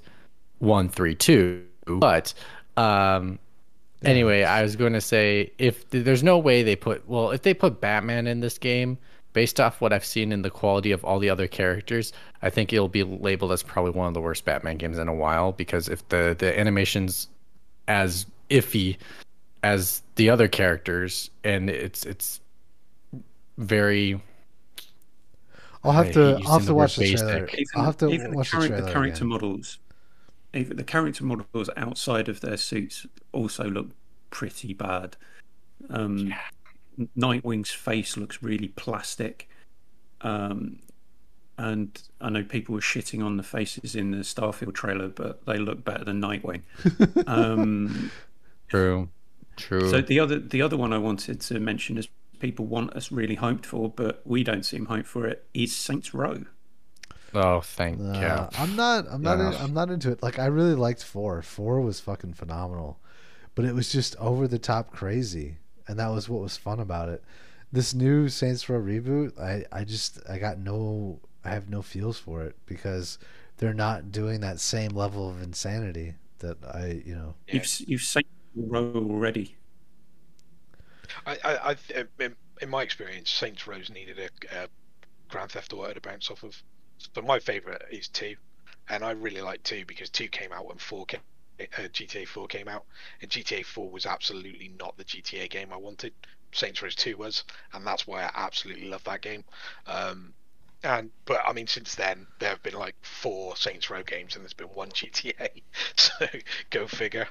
one, three, two. But, um, anyway, I was going to say if there's no way they put, well, if they put Batman in this game, based off what I've seen in the quality of all the other characters, I think it'll be labeled as probably one of the worst Batman games in a while because if the the animations as iffy as the other characters and it's it's very I'll have to. I'll have to watch the basic. trailer. Even, I'll have to even watch the, the charac- trailer. the character again. models, even the character models outside of their suits also look pretty bad. Um, Nightwing's face looks really plastic. Um, and I know people were shitting on the faces in the Starfield trailer, but they look better than Nightwing. [LAUGHS] um, True. True. so the other the other one I wanted to mention is people want us really hyped for, but we don't seem hyped for it. Is Saints Row. oh, thank Uh, you. I'm not. I'm not. In, Yeah. I'm not into it. Like I really liked four. Four was fucking phenomenal, but it was just over the top crazy, and that was what was fun about it. This new Saints Row reboot, I I just I got no. I have no feels for it because they're not doing that same level of insanity that I you know. You've you've Saints Row already. I, I, I in, in my experience, Saints Row's needed a, a Grand Theft Auto to bounce off of. So my favourite is two, and I really like two because two came out when four came, GTA Four came out, and GTA Four was absolutely not the GTA game I wanted. Saints Row Two was, and that's why I absolutely love that game. Um, and but I mean, since then there have been like four Saints Row games, and there's been one GTA. [LAUGHS] So go figure.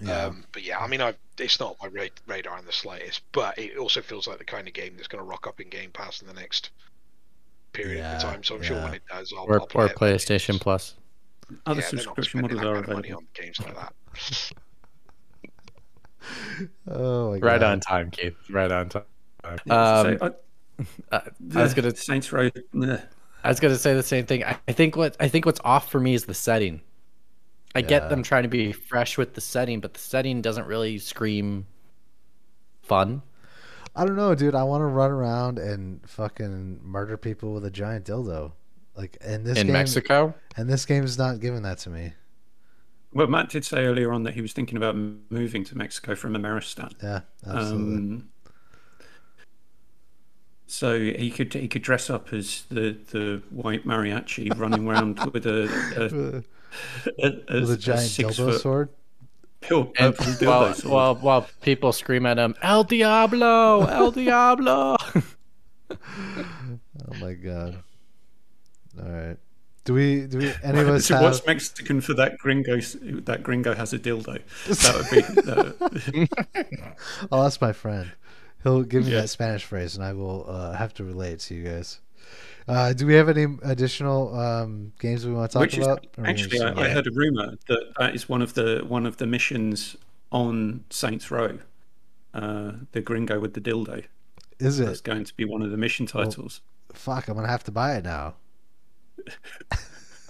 Yeah. Um, but yeah, I mean, I've, it's not my ra- radar in the slightest. But it also feels like the kind of game that's going to rock up in Game Pass in the next period Yeah, of time. So I'm sure when it does, I'll, or I'll play or it, PlayStation Plus. Other yeah, they're not subscription models that are kind of money available. on games like that. Oh my god. Right on time, Keith. Right on time. So Um, I, uh, I was gonna Saints Row. meh. I was gonna say the same thing. I, I think what I think what's off for me is the setting. I Yeah. get them trying to be fresh with the setting, but the setting doesn't really scream fun. I don't know, dude. I want to run around and fucking murder people with a giant dildo. Like in this in game, Mexico. and this game is not giving that to me. Well, Matt did say earlier on that he was thinking about moving to Mexico from Ameristan. Yeah, absolutely. Um, so he could he could dress up as the, the white mariachi running around [LAUGHS] with a a, a, with a giant six dildo foot sword. pil- And while, sword. while while people scream at him, "El Diablo! El Diablo!" [LAUGHS] Oh my god! All right. Do we? Do we? Any of us so have? what's Mexican for that gringo? That gringo has a dildo. That would be. Uh, [LAUGHS] I'll ask my friend. He'll give me Yeah. that Spanish phrase, and I will uh, have to relate to you guys. Uh, do we have any additional um, games we want to talk which is about? Actually, I, I heard a rumor that that is one of the one of the missions on Saints Row. Uh, the gringo with the dildo. is it? That's going to be one of the mission titles. Fuck! I'm gonna have to buy it now. [LAUGHS]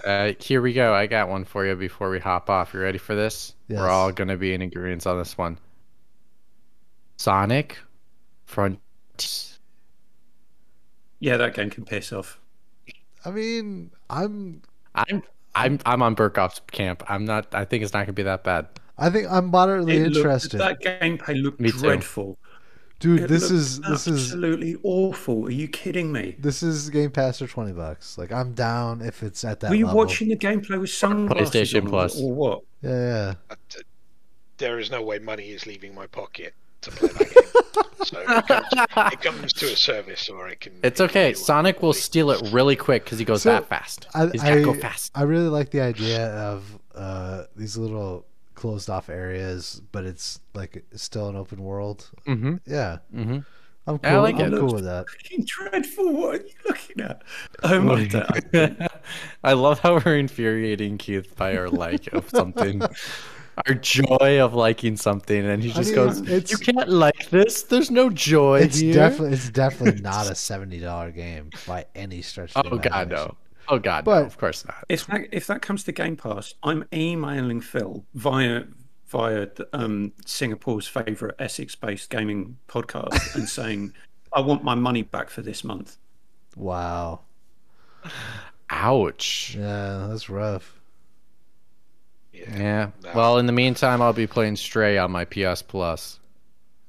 Uh, here we go. I got one for you before we hop off. You ready for this? Yes. We're all gonna be in agreement on this one. Sonic Frontiers. Yeah, that game can piss off. I mean, I'm. I'm I'm I'm on Burkoff's camp. I'm not. I think it's not gonna be that bad. I think I'm moderately It looked- interested, that gameplay looked Me too. Dreadful. dude. It This is this is absolutely awful. Are you kidding me? this is Game Pass for twenty bucks. Like I'm down if it's at that. Were you level. watching the gameplay with sunglasses PlayStation on, Plus. or what? Yeah, yeah. Uh, t- there is no way money is leaving my pocket to play that game. [LAUGHS] so it comes, it comes to a service, or it can. It's it okay. be Sonic will steal it really quick because he goes So, that fast. I, He's gotta go fast. I really like the idea of uh, these little closed off areas, but it's like still an open world. Mm-hmm. Yeah, Mm-hmm. I'm cool. I like I'm it. cool with that. Fucking dreadful. What are you looking at? Oh my [LAUGHS] god. [LAUGHS] I love how we're infuriating Keith by our like of something. [LAUGHS] Our joy of liking something, and he I just mean, goes, it's- "You can't like this. There's no joy It's here." definitely it's definitely not a seventy dollar game by any stretch. Of the Oh God, no! Oh God, But- no! Of course not. If that if that comes to Game Pass, I'm emailing Phil via via um, Singapore's favourite Essex-based gaming podcast and [LAUGHS] saying, "I want my money back for this month." Wow. Ouch. Yeah, that's rough. Yeah. Yeah. No. Well, in the meantime, I'll be playing Stray on my PS Plus.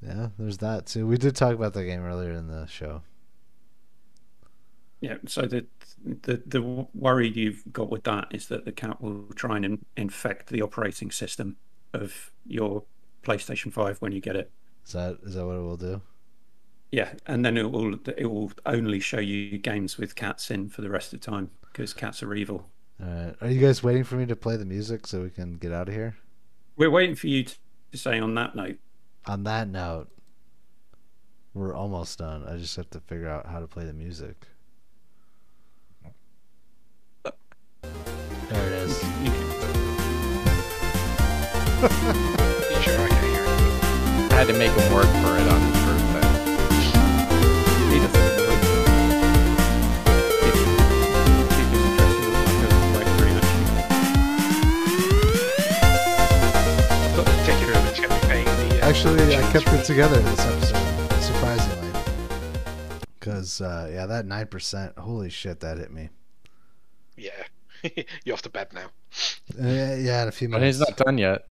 Yeah, there's that too. We did talk about that game earlier in the show. Yeah. So the the the worry you've got with that is that the cat will try and in, infect the operating system of your PlayStation Five when you get it. Is that is that what it will do? Yeah, and then it will it will only show you games with cats in for the rest of the time because cats are evil. All right. Are you guys waiting for me to play the music so we can get out of here? We're waiting for you to to say on that note. On that note, we're almost done. I just have to figure out how to play the music. There it is. You can- [LAUGHS] sure I can hear it? I had to make him work for it on his birthday. he doesn't know. If you- if he's interested, I'll like pretty much. Got to take it over. It's going to be paying the. Uh, Actually, I insurance kept it together this episode, surprisingly. Because, uh, yeah, that 9%, holy shit, that hit me. Yeah. [LAUGHS] You're off to bed now. Uh, yeah, in a few minutes. But minutes. he's not done yet.